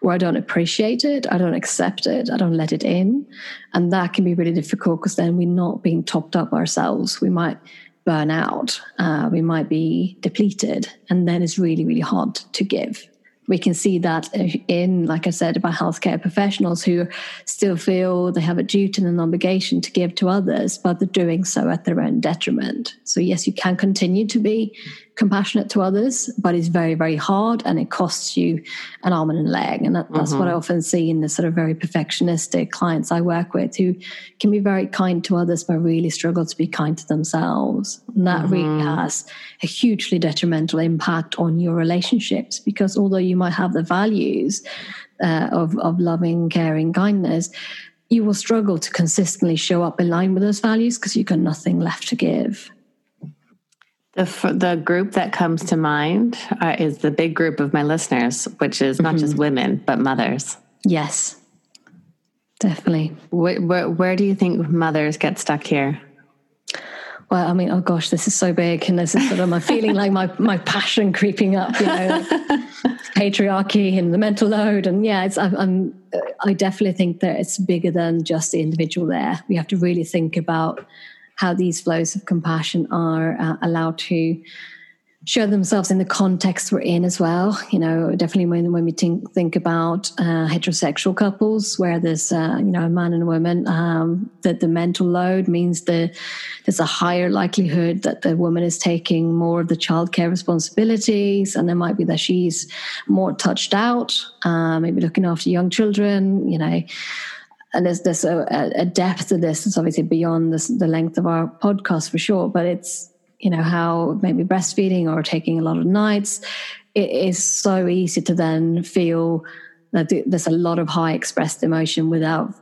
or I don't appreciate it, I don't accept it, I don't let it in. And that can be really difficult because then we're not being topped up ourselves. We might burn out, uh, we might be depleted, and then it's really, really hard to give we can see that in, like I said, about healthcare professionals who still feel they have a duty and an obligation to give to others, but they're doing so at their own detriment. So, yes, you can continue to be compassionate to others, but it's very, very hard and it costs you an arm and a leg. And that, that's mm-hmm. what I mm-hmm. often see in the sort of very perfectionistic clients I work with who can be very kind to others, but really struggle to be kind to themselves. And that mm-hmm. really has a hugely detrimental impact on your relationships because although you might have the values uh, of, of loving, caring, kindness, you will struggle to consistently show up in line with those values because you've got nothing left to give. The, the group that comes to mind uh, is the big group of my listeners, which is not mm-hmm. just women, but mothers. Yes, definitely. Where, where, where do you think mothers get stuck here? well, I mean, oh gosh, this is so big, and this is sort of my feeling like my my passion creeping up, you know, patriarchy and the mental load, and yeah, it's I'm, I definitely think that it's bigger than just the individual. There, we have to really think about how these flows of compassion are uh, allowed to show themselves in the context we're in as well. You know, definitely when, when we think, think about uh, heterosexual couples where there's, uh, you know, a man and a woman, um, that the mental load means that there's a higher likelihood that the woman is taking more of the childcare responsibilities. And there might be that she's more touched out, uh, maybe looking after young children, you know and there's there's a, a, depth to this that's obviously beyond this, the length of our podcast for sure but it's you know how maybe breastfeeding or taking a lot of nights it is so easy to then feel that there's a lot of high expressed emotion without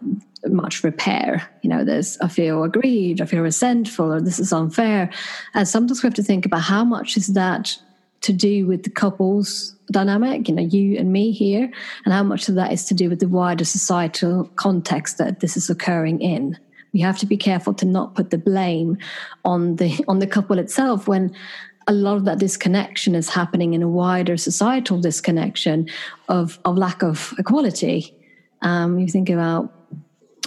much repair. You know there's i feel aggrieved i feel resentful or this is unfair. And sometimes we have to think about how much is that to do with the couples dynamic, you know, you and me here, and how much of that is to do with the wider societal context that this is occurring in. We have to be careful to not put the blame on the on the couple itself when a lot of that disconnection is happening in a wider societal disconnection of, of lack of equality. Um, you think about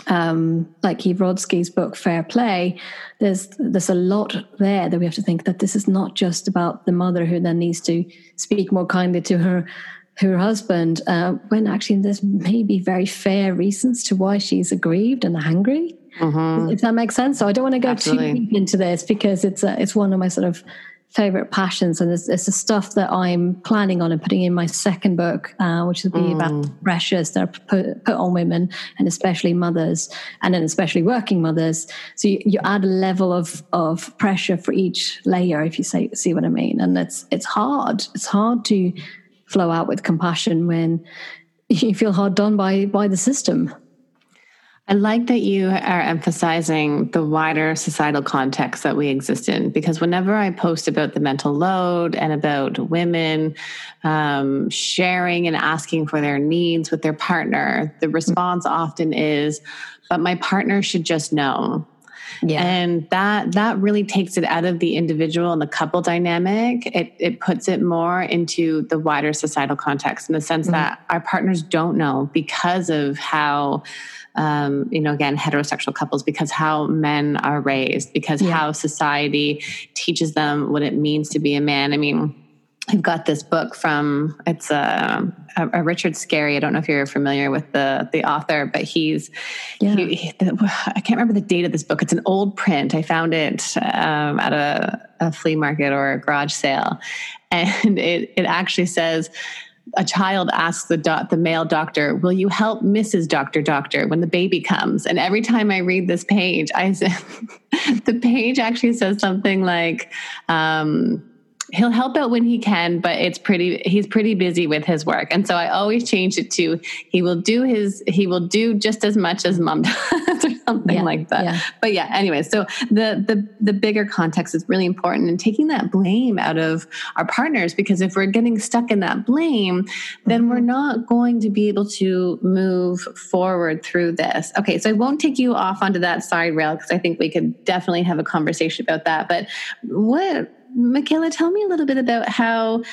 um, like Eve Rodsky's book Fair Play, there's there's a lot there that we have to think that this is not just about the mother who then needs to speak more kindly to her her husband, uh, when actually there's maybe very fair reasons to why she's aggrieved and angry. Mm-hmm. If that makes sense. So I don't want to go Absolutely. too deep into this because it's a, it's one of my sort of favorite passions, and it's, it's the stuff that I'm planning on and putting in my second book, uh, which will be mm. about pressures that are put, put, on women and especially mothers, and then especially working mothers. So you, you add a level of of pressure for each layer, if you say see what I mean. And it's it's hard. It's hard to flow out with compassion when you feel hard done by by the system. I like that you are emphasizing the wider societal context that we exist in because whenever I post about the mental load and about women um, sharing and asking for their needs with their partner, the response often is, but my partner should just know. Yeah. And that that really takes it out of the individual and the couple dynamic. It it puts it more into the wider societal context in the sense mm-hmm. that our partners don't know because of how um, you know, again, heterosexual couples because how men are raised, because yeah. how society teaches them what it means to be a man. I mean, I've got this book from it's a, a, a, Richard Scarry. I don't know if you're familiar with the the author, but he's yeah. he, he, I can't remember the date of this book. It's an old print. I found it um, at a, a flea market or a garage sale, and it it actually says a child asks the do- the male doctor, "Will you help Mrs. Doctor Doctor when the baby comes?" And every time I read this page, I the page actually says something like. Um, he'll help out when he can but it's pretty he's pretty busy with his work and so i always change it to he will do his he will do just as much as mom does or something yeah, like that yeah. but yeah anyway so the the the bigger context is really important and taking that blame out of our partners because if we're getting stuck in that blame then mm-hmm. we're not going to be able to move forward through this okay so i won't take you off onto that side rail because i think we could definitely have a conversation about that but what Michaela, tell me a little bit about how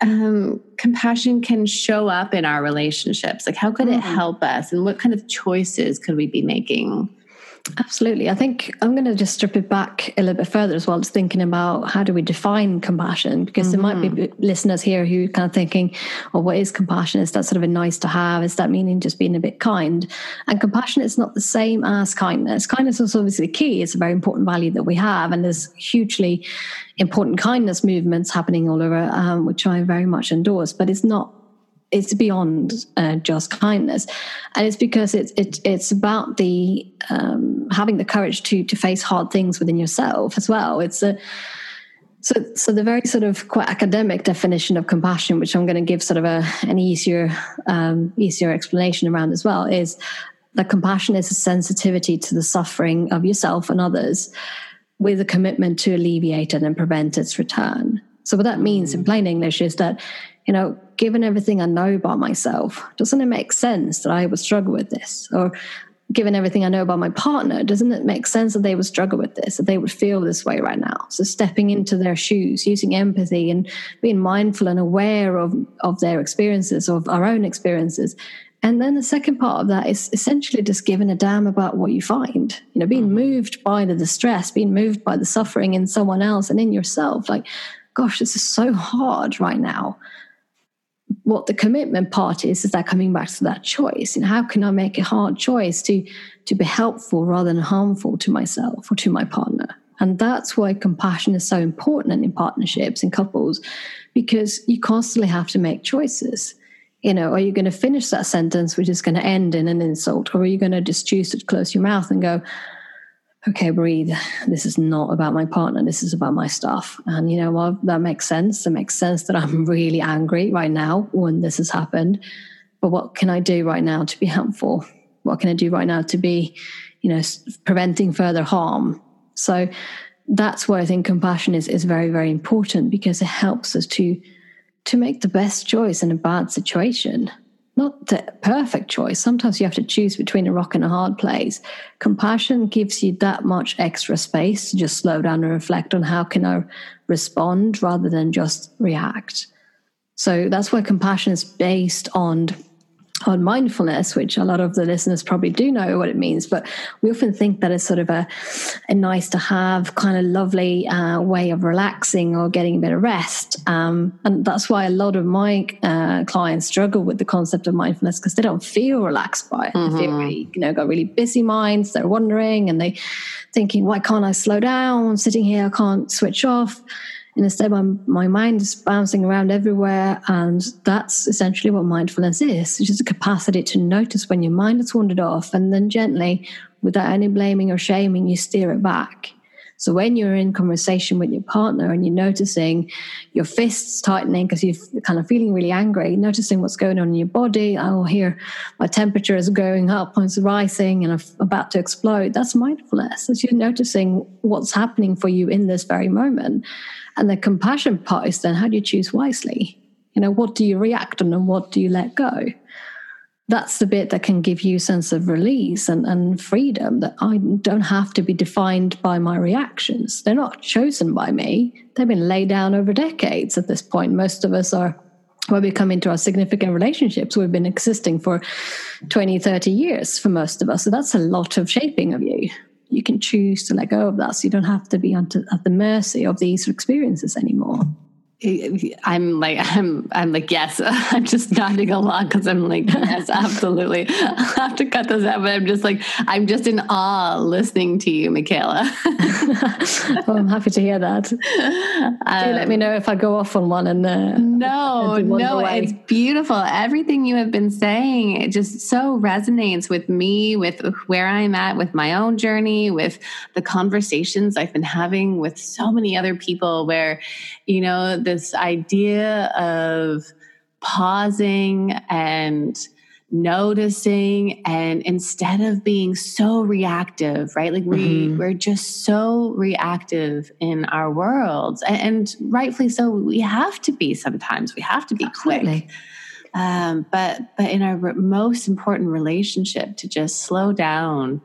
um, compassion can show up in our relationships. Like, how could it mm. help us, and what kind of choices could we be making? Absolutely. I think I'm going to just strip it back a little bit further as well, just thinking about how do we define compassion? Because mm-hmm. there might be mm-hmm. listeners here who are kind of thinking, oh, what is compassion? Is that sort of a nice to have? Is that meaning just being a bit kind? And compassion is not the same as kindness. Kindness is obviously key. It's a very important value that we have. And there's hugely important kindness movements happening all over, um, which I very much endorse, but it's not it's beyond uh, just kindness, and it's because it's it, it's about the um, having the courage to to face hard things within yourself as well. It's a so, so the very sort of quite academic definition of compassion, which I'm going to give sort of a an easier um, easier explanation around as well, is that compassion is a sensitivity to the suffering of yourself and others, with a commitment to alleviate it and prevent its return. So what that means in plain English is that you know, given everything I know about myself, doesn't it make sense that I would struggle with this? Or given everything I know about my partner, doesn't it make sense that they would struggle with this, that they would feel this way right now? So stepping into their shoes, using empathy and being mindful and aware of, of their experiences, of our own experiences. And then the second part of that is essentially just giving a damn about what you find. You know, being mm-hmm. moved by the distress, being moved by the suffering in someone else and in yourself. Like, gosh, this is so hard right now what the commitment part is is that coming back to that choice. And how can i make a hard choice to to be helpful rather than harmful to myself or to my partner? And that's why compassion is so important in partnerships and couples because you constantly have to make choices. You know are you going to finish that sentence which is going to end in an insult or are you going to just choose to close your mouth and go okay, breathe. This is not about my partner. This is about my stuff. And you know what? That makes sense. It makes sense that I'm really angry right now when this has happened. But what can I do right now to be helpful? What can I do right now to be, you know, preventing further harm? So that's why I think compassion is, is very, very important because it helps us to to make the best choice in a bad situation not the perfect choice. Sometimes you have to choose between a rock and a hard place. Compassion gives you that much extra space to just slow down and reflect on how can I respond rather than just react. So that's why compassion is based on on mindfulness, which a lot of the listeners probably do know what it means, but we often think that it's sort of a, a nice to have kind of lovely uh, way of relaxing or getting a bit of rest. Um, and that's why a lot of my uh, clients struggle with the concept of mindfulness because they don't feel relaxed by it. Mm-hmm. They feel mm-hmm. really, you know, got really busy minds. They're wondering and they thinking, why can't I slow down? I'm sitting here, I can't switch off. And instead, my, my mind is bouncing around everywhere. And that's essentially what mindfulness is. It's just a capacity to notice when your mind has wandered off and then gently, without any blaming or shaming, you steer it back. So when you're in conversation with your partner and you're noticing your fists tightening because you're kind of feeling really angry, noticing what's going on in your body, oh, here, my temperature is going up, it's rising, and I'm about to explode. That's mindfulness. As you're noticing what's happening for you in this very moment. And the compassion part is then how do you choose wisely? You know, what do you react on and what do you let go? That's the bit that can give you sense of release and, and freedom that I don't have to be defined by my reactions. They're not chosen by me. They've been laid down over decades at this point. Most of us are when we come into our significant relationships, we've been existing for 20, 30 years for most of us. So that's a lot of shaping of you you can choose to let go of that so you don't have to be at the mercy of these experiences anymore. I'm like I'm I'm like yes I'm just nodding along because I'm like yes absolutely. I have to cut this out but I'm just like I'm just in awe listening to you Michaela. Well, I'm happy to hear that. Um, do let me know if I go off on one and uh, no no it's beautiful. Everything you have been saying it just so resonates with me with where I'm at with my own journey with the conversations I've been having with so many other people where you know this idea of pausing and noticing and instead of being so reactive right like we mm-hmm. we're just so reactive in our worlds and, and, rightfully so we have to be sometimes we have to be Absolutely. quick um, but but in our most important relationship to just slow down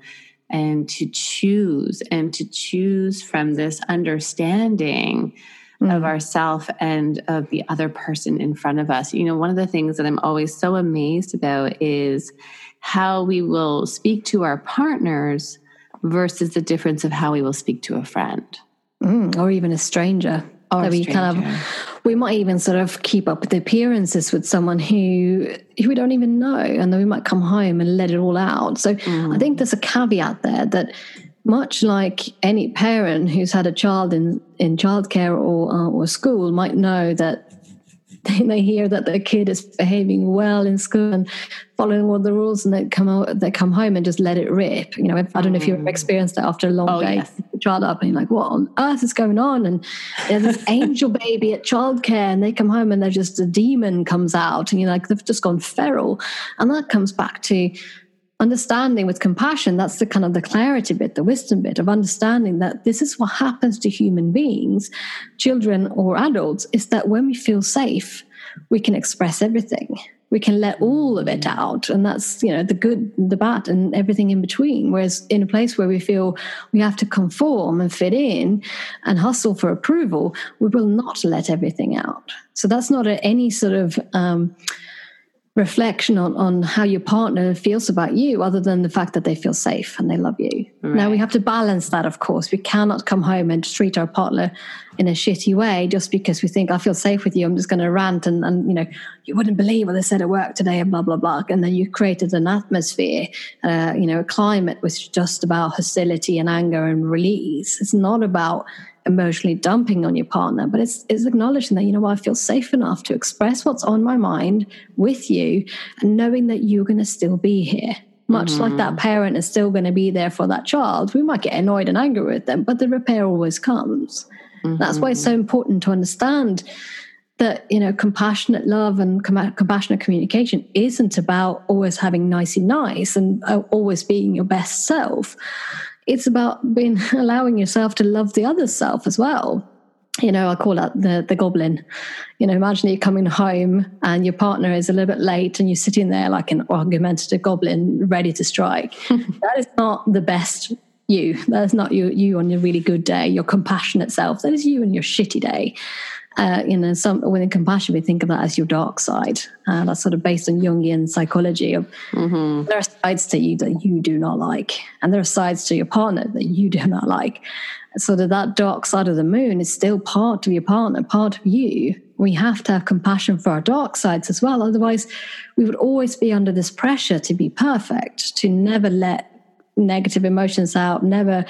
and to choose and to choose from this understanding mm-hmm. of ourself and of the other person in front of us. You know, one of the things that I'm always so amazed about is how we will speak to our partners versus the difference of how we will speak to a friend. Mm, or even a stranger. Or that a we stranger. kind of we might even sort of keep up with the appearances with someone who who we don't even know and then we might come home and let it all out so mm. i think there's a caveat there that much like any parent who's had a child in, in childcare or, uh, or school might know that they, may hear that their kid is behaving well in school and following all the rules and they come out they come home and just let it rip you know i don't know if you've mm. experienced that after a long oh, day yes. child up and you're like what on earth is going on and there's this angel baby at childcare and they come home and they're just a demon comes out and you're like they've just gone feral and that comes back to understanding with compassion that's the kind of the clarity bit the wisdom bit of understanding that this is what happens to human beings children or adults is that when we feel safe we can express everything. We can let all of it out and that's you know the good the bad and everything in between. Whereas in a place where we feel we have to conform and fit in and hustle for approval we will not let everything out. So that's not a, any sort of um, reflection on, on how your partner feels about you other than the fact that they feel safe and they love you. Right. Now we have to balance that, of course. We cannot come home and treat our partner in a shitty way just because we think I feel safe with you. I'm just going to rant and, and, you know, you wouldn't believe what they said at work today and blah, blah, blah. And then you created an atmosphere, uh, you know, a climate which is just about hostility and anger and release. It's not about emotionally dumping on your partner, but it's, it's acknowledging that, you know what, I feel safe enough to express what's on my mind with you and knowing that you're going to still be here. Much mm-hmm. like that mm-hmm. parent is still going to be there for that child. We might get annoyed and angry with them, but the repair always comes. Mm-hmm. That's why it's so important to understand that you know compassionate love and com- compassionate communication isn't about always having nicey nice and uh, always being your best self it's about being allowing yourself to love the other self as well you know, I call that the the goblin. You know, imagine you're coming home and your partner is a little bit late and you're sitting there like an argumentative goblin ready to strike. that is not the best you. That is not you you on your really good day, your compassionate self. That is you on your shitty day. uh, you know, some within compassion, we think of that as your dark side. Uh, that's sort of based on Jungian psychology. Of mm-hmm. there are sides to you that you do not like, and there are sides to your partner that you do not like. So that that dark side of the moon is still part of your partner, part of you. We have to have compassion for our dark sides as well. Otherwise, we would always be under this pressure to be perfect, to never let negative emotions out, never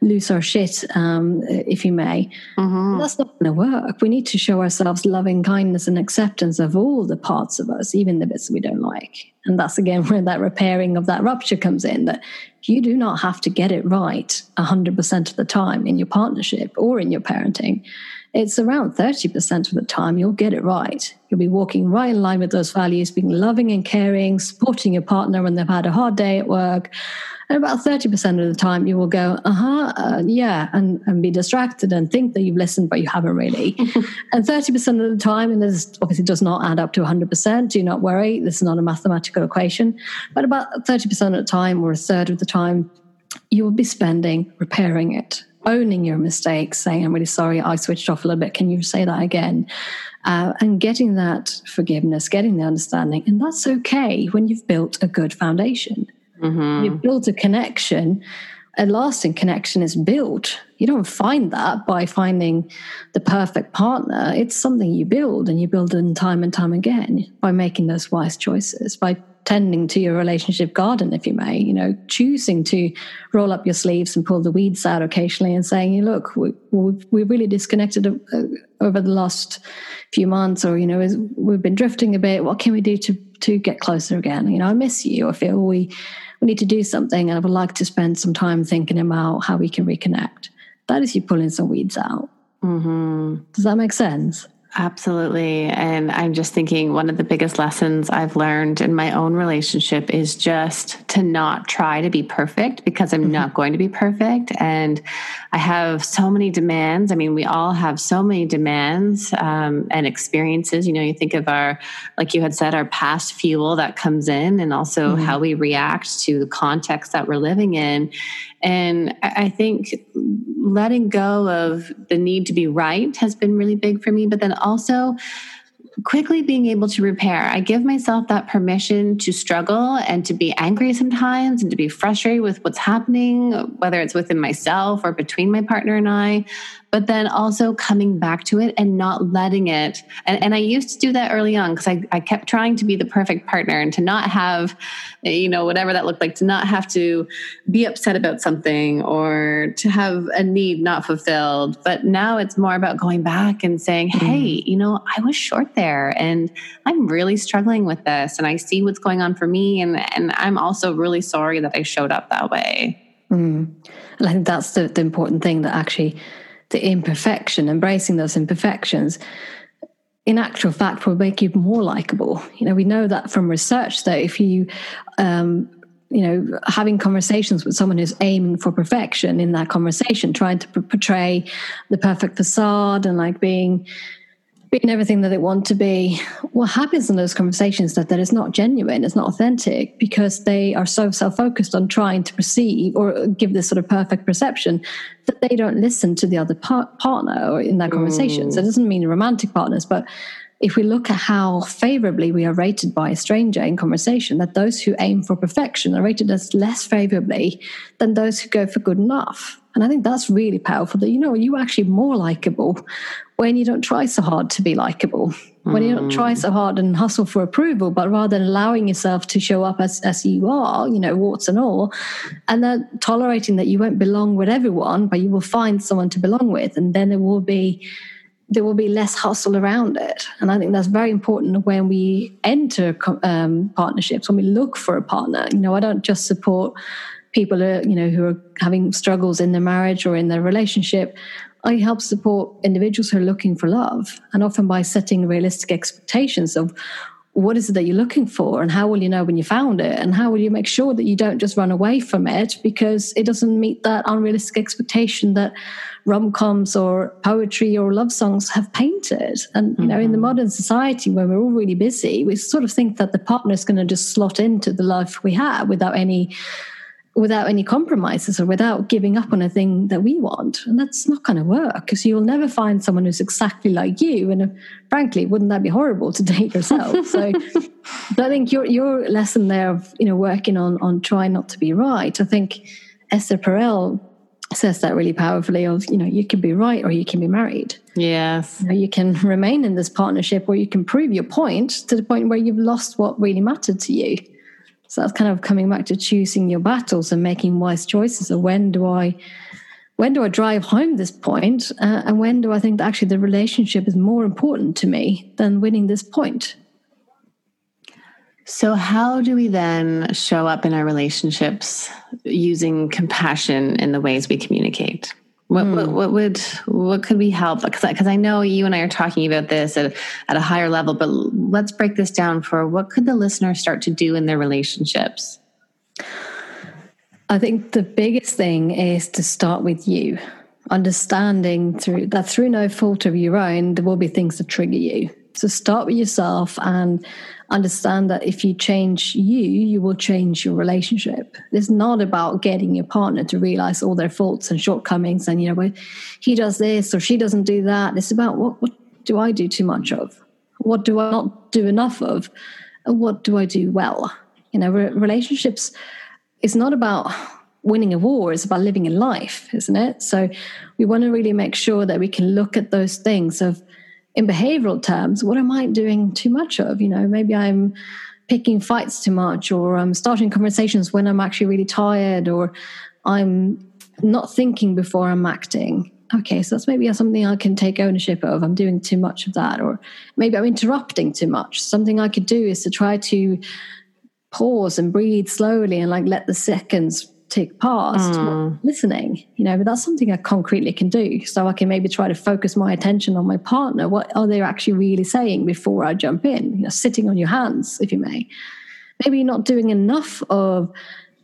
lose our shit, um, if you may. Mm-hmm. That's not going to work. We need to show ourselves loving kindness and acceptance of all the parts of us, even the bits we don't like. And that's again where that repairing of that rupture comes in that you do not have to get it right 100% of the time in your partnership or in your parenting. It's around 30% of the time you'll get it right. You'll be walking right in line with those values, being loving and caring, supporting your partner when they've had a hard day at work, and about 30% of the time, you will go, uh-huh, uh, yeah, and, and be distracted and think that you've listened, but you haven't really. and 30% of the time, and this obviously does not add up to 100%, do not worry, this is not a mathematical equation, but about 30% of the time or a third of the time, you will be spending repairing it, owning your mistakes, saying, I'm really sorry, I switched off a little bit. Can you say that again? Uh, and getting that forgiveness, getting the understanding. And that's okay when you've built a good foundation. Mm-hmm. You build a connection. A lasting connection is built. You don't find that by finding the perfect partner. It's something you build, and you build it time and time again by making those wise choices, by tending to your relationship garden, if you may, you know, choosing to roll up your sleeves and pull the weeds out occasionally and saying, look, we, we really disconnected uh, over the last few months, or, you know, we've been drifting a bit. What can we do to, to get closer again? You know, I miss you. I feel we, we need to do something and I would like to spend some time thinking about how we can reconnect. That is you pulling some weeds out. Mm-hmm. Does that make sense? Absolutely. And I'm just thinking one of the biggest lessons I've learned in my own relationship is just to not try to be perfect because I'm mm-hmm. not going to be perfect. And I have so many demands. I mean, we all have so many demands um, and experiences. You know, you think of our, like you had said, our past fuel that comes in and also mm-hmm. how we react to the context that we're living in. And I think letting go of the need to be right has been really big for me, but then also quickly being able to repair. I give myself that permission to struggle and to be angry sometimes and to be frustrated with what's happening, whether it's within myself or between my partner and I but then also coming back to it and not letting it. And, and I used to do that early on because I, I kept trying to be the perfect partner and to not have, you know, whatever that looked like, to not have to be upset about something or to have a need not fulfilled. But now it's more about going back and saying, mm. hey, you know, I was short there and I'm really struggling with this and I see what's going on for me. And, and I'm also really sorry that I showed up that way. Mm. And I think that's the, the important thing that actually the imperfection, embracing those imperfections, in actual fact will make you more likable. You know, we know that from research that if you um, you know, having conversations with someone who's aiming for perfection in that conversation, trying to portray the perfect facade and like being being everything that they want to be, what happens in those conversations that that is not genuine, it's not authentic, because they are so self-focused on trying to perceive or give this sort of perfect perception that they don't listen to the other par- partner or in that conversation. Mm. So it doesn't mean romantic partners, but if we look at how favorably we are rated by a stranger in conversation, that those who aim for perfection are rated as less favorably than those who go for good enough. And I think that's really powerful that, you know, you're actually more likable when you don't try so hard to be likable, when you don't try so hard and hustle for approval, but rather than allowing yourself to show up as, as you are, you know, warts and all, and then tolerating that you won't belong with everyone, but you will find someone to belong with. And then there will be there will be less hustle around it. And I think that's very important when we enter um, partnerships, when we look for a partner. You know, I don't just support people, who, you know, who are having struggles in their marriage or in their relationship. I help support individuals who are looking for love, and often by setting realistic expectations of what is it that you're looking for and how will you know when you found it and how will you make sure that you don't just run away from it because it doesn't meet that unrealistic expectation that rom-coms or poetry or love songs have painted and you know mm-hmm. in the mm-hmm. modern society when we're all really busy we sort of think that the partner is going to just slot into the life we have without any without any compromises or without giving up on a thing that we want. And that's not going to work because you'll never find someone who's exactly like you. And uh, frankly, wouldn't that be horrible to date yourself? so, so I think your your lesson there of you know working on on trying not to be right. I think Esther Perel says that really powerfully of you know you can be right or you can be married yes you, know, you can remain in this partnership or you can prove your point to the point where you've lost what really mattered to you so that's kind of coming back to choosing your battles and making wise choices. So when do I when do I drive home this point, uh, and when do I think that actually the relationship is more important to me than winning this point? So, how do we then show up in our relationships using compassion in the ways we communicate? What, what, hmm. what, would what could we help? Because because I know you and I are talking about this at, at a higher level, but let's break this down for what could the listener start to do in their relationships? I think the biggest thing is to start with you, understanding through that through no fault of your own, there will be things that trigger you. So start with yourself and understand that if you change you, you will change your relationship. It's not about getting your partner to realize all their faults and shortcomings and, you know, well, he does this or she doesn't do that. It's about what, what do I do too much of? What do I not do enough of? And what do I do well? You know, relationships is not about winning a war, it's about living a life, isn't it? So we want to really make sure that we can look at those things of, in behavioral terms, what am I doing too much of? You know, maybe I'm picking fights too much, or I'm starting conversations when I'm actually really tired, or I'm not thinking before I'm acting. Okay, so that's maybe something I can take ownership of. I'm doing too much of that, or maybe I'm interrupting too much. Something I could do is to try to pause and breathe slowly and like let the seconds tick past mm. listening you know but that's something i concretely can do. So i can maybe try to focus my attention on my partner. What are they actually really saying before i jump in? You know sitting on your hands if you may. Maybe you're not doing enough of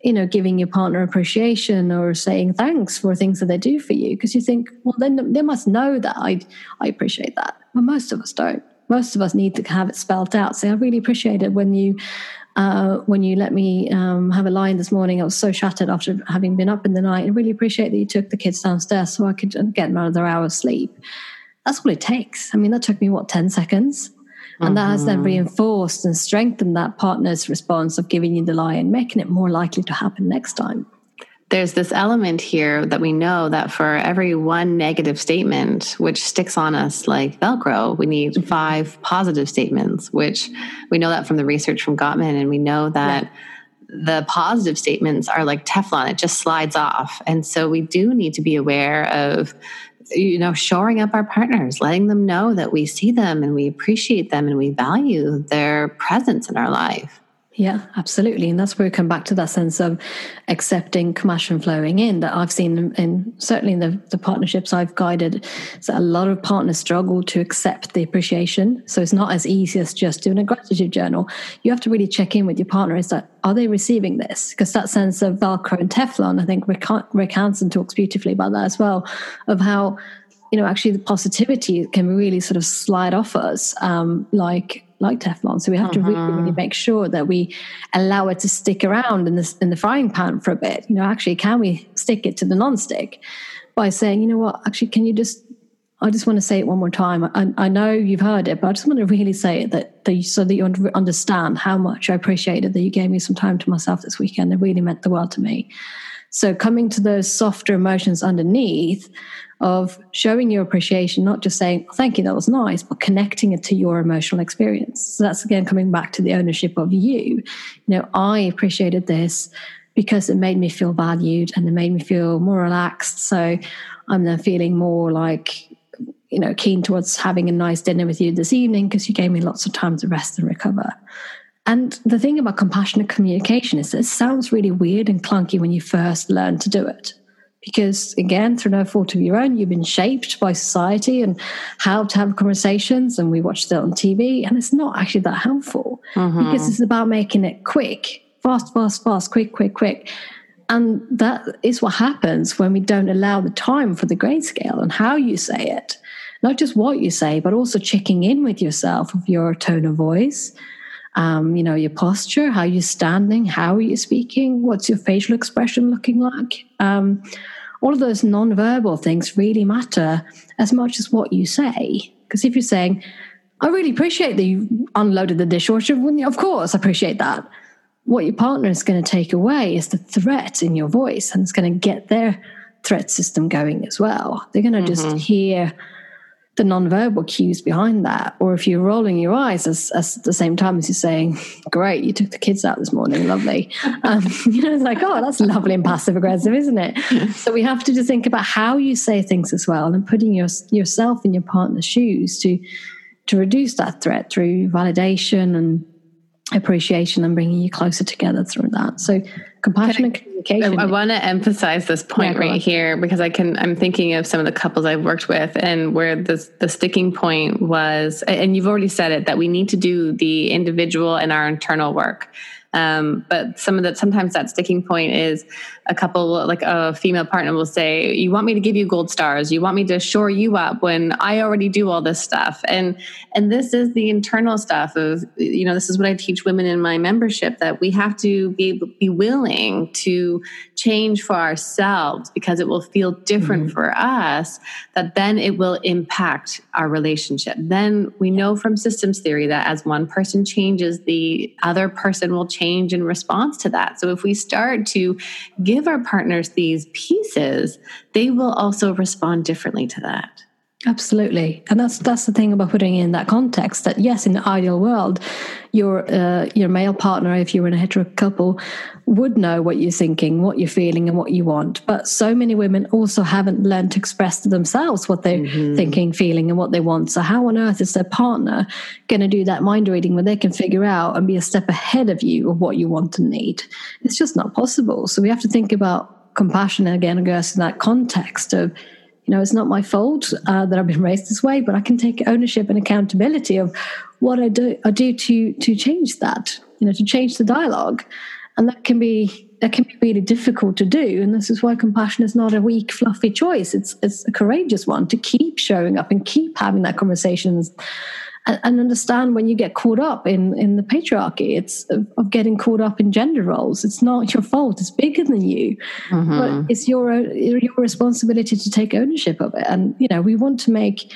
you know giving your partner appreciation or saying thanks for things that they do for you because you think well then they must know that i i appreciate that. But most of us don't. Most of us need to have it spelled out say i really appreciate it when you uh, when you let me um, have a line this morning. I was so shattered after having been up in the night. I really appreciate that you took the kids downstairs so I could get another hour's sleep. That's all it takes. I mean, that took me, what, 10 seconds? And mm-hmm. that has then mm-hmm. reinforced and strengthened that partner's response of giving you the lie and making it more likely to happen next time there's this element here that we know that for every one negative statement, which sticks on us like Velcro, we need mm-hmm. five positive statements, which we know that from the research from Gottman. And we know that yeah. the positive statements are like Teflon, it just slides off. And so we do need to be aware of you know shoring up our partners letting them know that we see them and we appreciate them and we value their presence in our life yeah, absolutely. And that's where we come back to that sense of accepting compassion flowing in that I've seen in, in certainly in the, the partnerships I've guided. So a lot of partners struggle to accept the appreciation. So it's not as easy as just doing a gratitude journal. You have to really check in with your partner. Is that are they receiving this? Because that sense of Velcro and Teflon, I think Rick, Hanson talks beautifully about that as well, of how you know actually the positivity can really sort of slide off us um, like like Teflon. So we have uh-huh. to really, really uh-huh. make sure that we allow it to stick around in the in the frying pan for a bit. You know, actually, can we stick it to the non-stick by saying, you know what, actually, can you just I just want to say it one more time. I, I, know you've heard it, but I just want to really say it that, that you, so that you understand how much I appreciated that you gave me some time to myself this weekend. It really meant the world to me. So coming to those softer emotions underneath of showing your appreciation, not just saying, oh, thank you, that was nice, but connecting it to your emotional experience. So that's again coming back to the ownership of you. You know, I appreciated this because it made me feel valued and it made me feel more relaxed. So I'm then feeling more like, you know, keen towards having a nice dinner with you this evening because you gave me lots of time to rest and recover. And the thing about compassionate communication is it sounds really weird and clunky when you first learn to do it. Because again through no fault of your own you've been shaped by society and how to have conversations and we watched it on tv and it's not actually that helpful. Mm-hmm. because it's about making it quick. Fast fast fast quick quick quick. And that is what happens when we don't allow the time for the grayscale and how you say it. Not just what you say but also checking in with yourself of your tone of voice um, you know, your posture, how you're standing, how are you speaking, what's your facial expression looking like. Um, all of those non-verbal things really matter as much as what you say. Because if you're saying, I really appreciate that you unloaded the dishwasher, of course, I appreciate that. What your partner is going to take away is the threat in your voice, and it's going to get their threat system going as well. They're going to mm-hmm. just hear the nonverbal cues behind that. Or if you're rolling your eyes as, as, at the same time as you're saying, Great, you took the kids out this morning, lovely. Um, you know, it's like, Oh, that's lovely and passive aggressive, isn't it? so we have to just think about how you say things as well and putting your, yourself in your partner's shoes to, to reduce that threat through validation and appreciation and bringing you closer together through that. So compassion and communication. I, I want to emphasize this point yeah, right here because I can. I'm thinking of some of the couples I've worked with, and where the the sticking point was, and you've already said it that we need to do the individual and our internal work. Um, but some of that, sometimes that sticking point is a couple, like a female partner will say, "You want me to give you gold stars? You want me to shore you up when I already do all this stuff?" And and this is the internal stuff of, you know, this is what I teach women in my membership that we have to be be willing to change for ourselves because it will feel different mm-hmm. for us. That then it will impact our relationship. Then we know from systems theory that as one person changes, the other person will change change in response to that. So if we start to give our partners these pieces, they will also respond differently to that. Absolutely, and that's that's the thing about putting in that context. That yes, in the ideal world, your uh, your male partner, if you're in a hetero couple, would know what you're thinking, what you're feeling, and what you want. But so many women also haven't learned to express to themselves what they're mm-hmm. thinking, feeling, and what they want. So how on earth is their partner going to do that mind reading where they can figure out and be a step ahead of you of what you want and need? It's just not possible. So we have to think about compassion again, I guess, in that context of you know, it's not my fault uh, that I've been raised this way, but I can take ownership and accountability of what I do. I do to to change that. You know, to change the dialogue, and that can be that can be really difficult to do. And this is why compassion is not a weak, fluffy choice. It's it's a courageous one to keep showing up and keep having that conversations and, and understand when you get caught up in in the patriarchy it's of, of, getting caught up in gender roles. It's not your fault. It's bigger than you. Mm-hmm. but it's your your responsibility to take ownership of it. And you know we want to make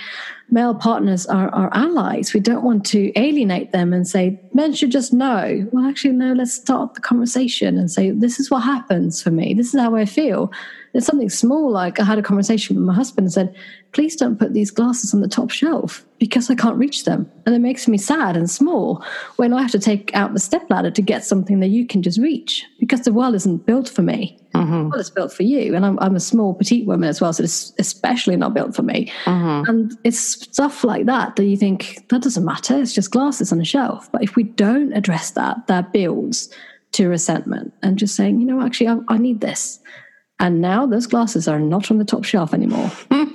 male partners are our allies we don't want to alienate them and say men should just know well actually no let's start the conversation and say this is what happens for me this is how i feel it's something small like i had a conversation with my husband and said please don't put these glasses on the top shelf because I can't reach them. And it makes me sad and small when I have to take out the stepladder to get something that you can just reach because the world isn't built for me. Mm-hmm. Well, it's built for you. And I'm, I'm, a small, petite woman as well, so it's especially not built for me. Mm-hmm. And it's stuff like that that you think that doesn't matter. It's just glasses on a shelf. But if we don't address that, that builds to resentment and just saying, you know, actually, I, I need this. And now those glasses are not on the top shelf anymore.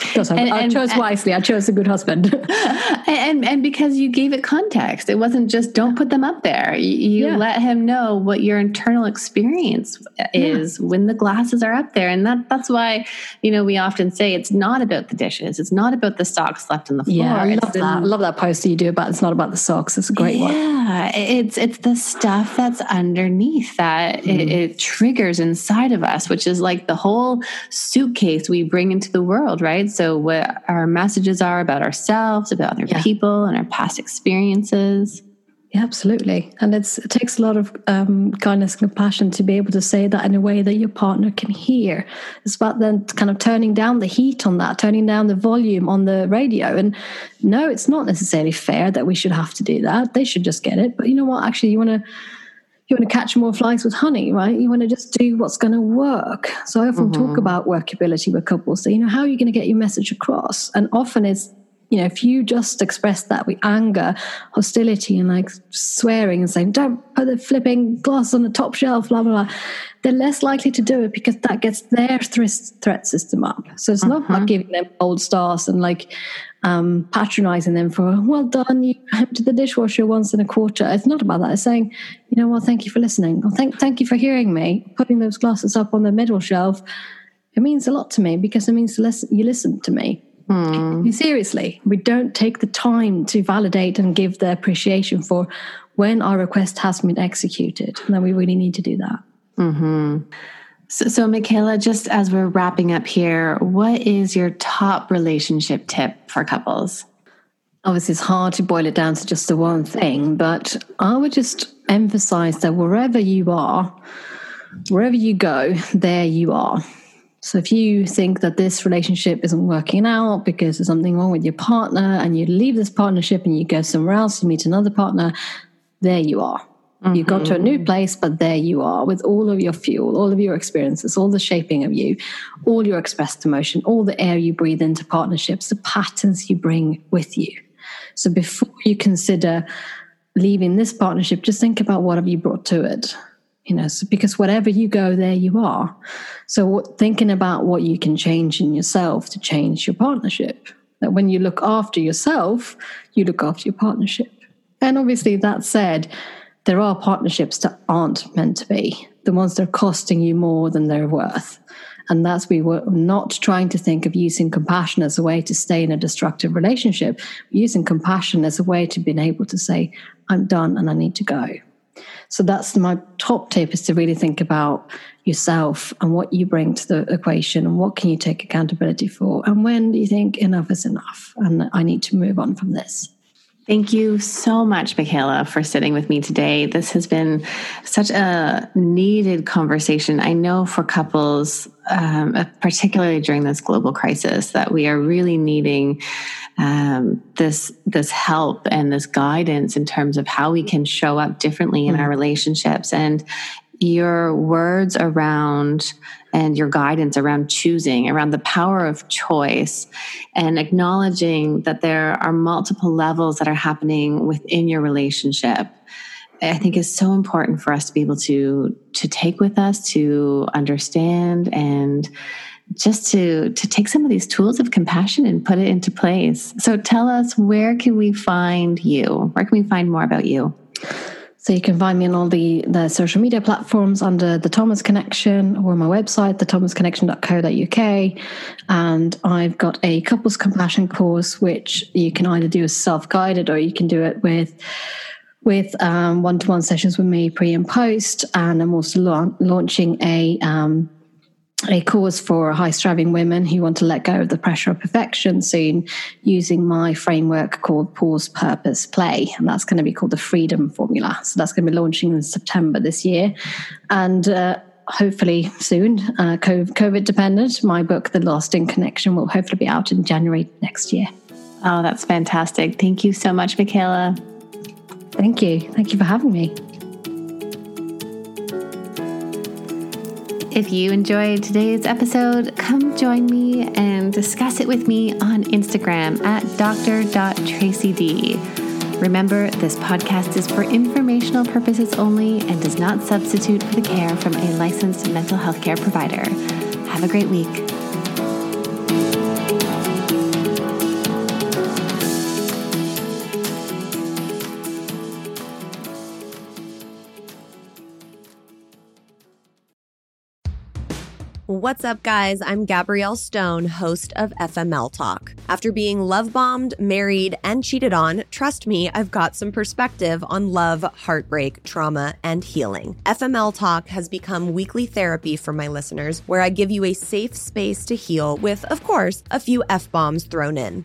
Because I, I chose and, wisely. I chose a good husband. and, and because you gave it context, it wasn't just don't put them up there. You, yeah. let him know what your internal experience is yeah. when the glasses are up there. And that that's why, you know, we often say it's not about the dishes. It's not about the socks left on the floor. Yeah, I love that. I love that post you do about it's not about the socks. It's a great yeah, one. Yeah, it's it's the stuff that's underneath that mm. it, it triggers inside of us, which is like the whole suitcase we bring into the world, right? right? So, what our messages are about ourselves, about other yeah. people, and our past experiences. Yeah, absolutely. And it takes a lot of um, kindness and compassion to be able to say that in a way that your partner can hear. It's about then kind of turning down the heat on that, turning down the volume on the radio. And no, it's not necessarily fair that we should have to do that. They should just get it. But you know what? Actually, you want to you want to catch more flies with honey, right? You want to just do what's going to work. So I often mm-hmm. talk about workability with couples. So, you know, how are you going to get your message across? And often it's, you know, if you just express that with anger, hostility, and like swearing and saying, don't put the flipping glass on the top shelf, blah, blah, blah, they're less likely to do it because that gets their threat system up. So it's not like mm-hmm. giving them gold stars and like, um, patronizing them for, well done, you emptied the dishwasher once in a quarter. It's not about that. It's saying, you know what, thank you for listening. Or thank, thank you for hearing me. Putting those glasses up on the middle shelf, it means a lot to me because it means listen, you listen to me. Hmm. Seriously, we don't take the time to validate and give the appreciation for when our request has been executed. And then we really need to do that. Mm-hmm. So, so, Michaela, just as we're wrapping up here, what is your top relationship tip for couples? Obviously, it's hard to boil it down to just the one thing, but I would just emphasize that wherever you are, wherever you go, there you are. So if you think that this relationship isn't working out because there's something wrong with your partner and you leave this partnership and you go somewhere else to meet another partner, there you are. Mm-hmm. You got to a new mm-hmm. place, but there you are with all of your fuel, all of your experiences, all the shaping of you, all your expressed emotion, all the air you breathe into partnerships, the patterns you bring with you. So before you consider leaving this partnership, just think about what have you brought to it you know so because wherever you go there you are so thinking about what you can change in yourself to change your partnership that when you look after yourself you look after your partnership and obviously that said there are partnerships that aren't meant to be. The ones that are costing you more than they're worth. And that's we were not trying to think of using compassion as a way to stay in a destructive relationship. Using compassion as a way to be able to say i'm done and i need to go. So that's my top tip is to really think about yourself and what you bring to the equation and what can you take accountability for? And when do you think enough is enough? And I need to move on from this. Thank you so much, Michaela, for sitting with me today. This has been such a needed conversation. I know for couples, um, particularly during this global crisis, that we are really needing um, this this help and this guidance in terms of how we can show up differently in mm-hmm. our relationships. And your words around and your guidance around choosing, around the power of choice, and acknowledging that there are multiple levels that are happening within your relationship. I think is so important for us to be able to to take with us, to understand, and just to to take some of these tools of compassion and put it into place. So tell us where can we find you? Where can we find more about you? So you can find me on all the, the social media platforms under the Thomas Connection or my website, thethomasconnection.co.uk. And I've got a couples compassion course, which you can either do as self-guided or you can do it with with um, one-to-one sessions with me pre and post. And I'm also la- launching a um, a cause for high striving women who want to let go of the pressure of perfection soon using my framework called Pause, Purpose, Play. And that's going to be called the Freedom Formula. So that's going to be launching in September this year. And uh, hopefully soon, uh, COVID dependent, my book, The Lasting Connection, will hopefully be out in January next year. Oh, that's fantastic. Thank you so much, Michaela. Thank you. Thank you for having me. If you enjoyed today's episode, come join me and discuss it with me on Instagram at dr.tracyd. Remember, this podcast is for informational purposes only and does not substitute for the care from a licensed mental health care provider. Have a great week. What's up, guys? I'm Gabrielle Stone, host of FML Talk. After being love bombed, married, and cheated on, trust me, I've got some perspective on love, heartbreak, trauma, and healing. FML Talk has become weekly therapy for my listeners, where I give you a safe space to heal with, of course, a few F bombs thrown in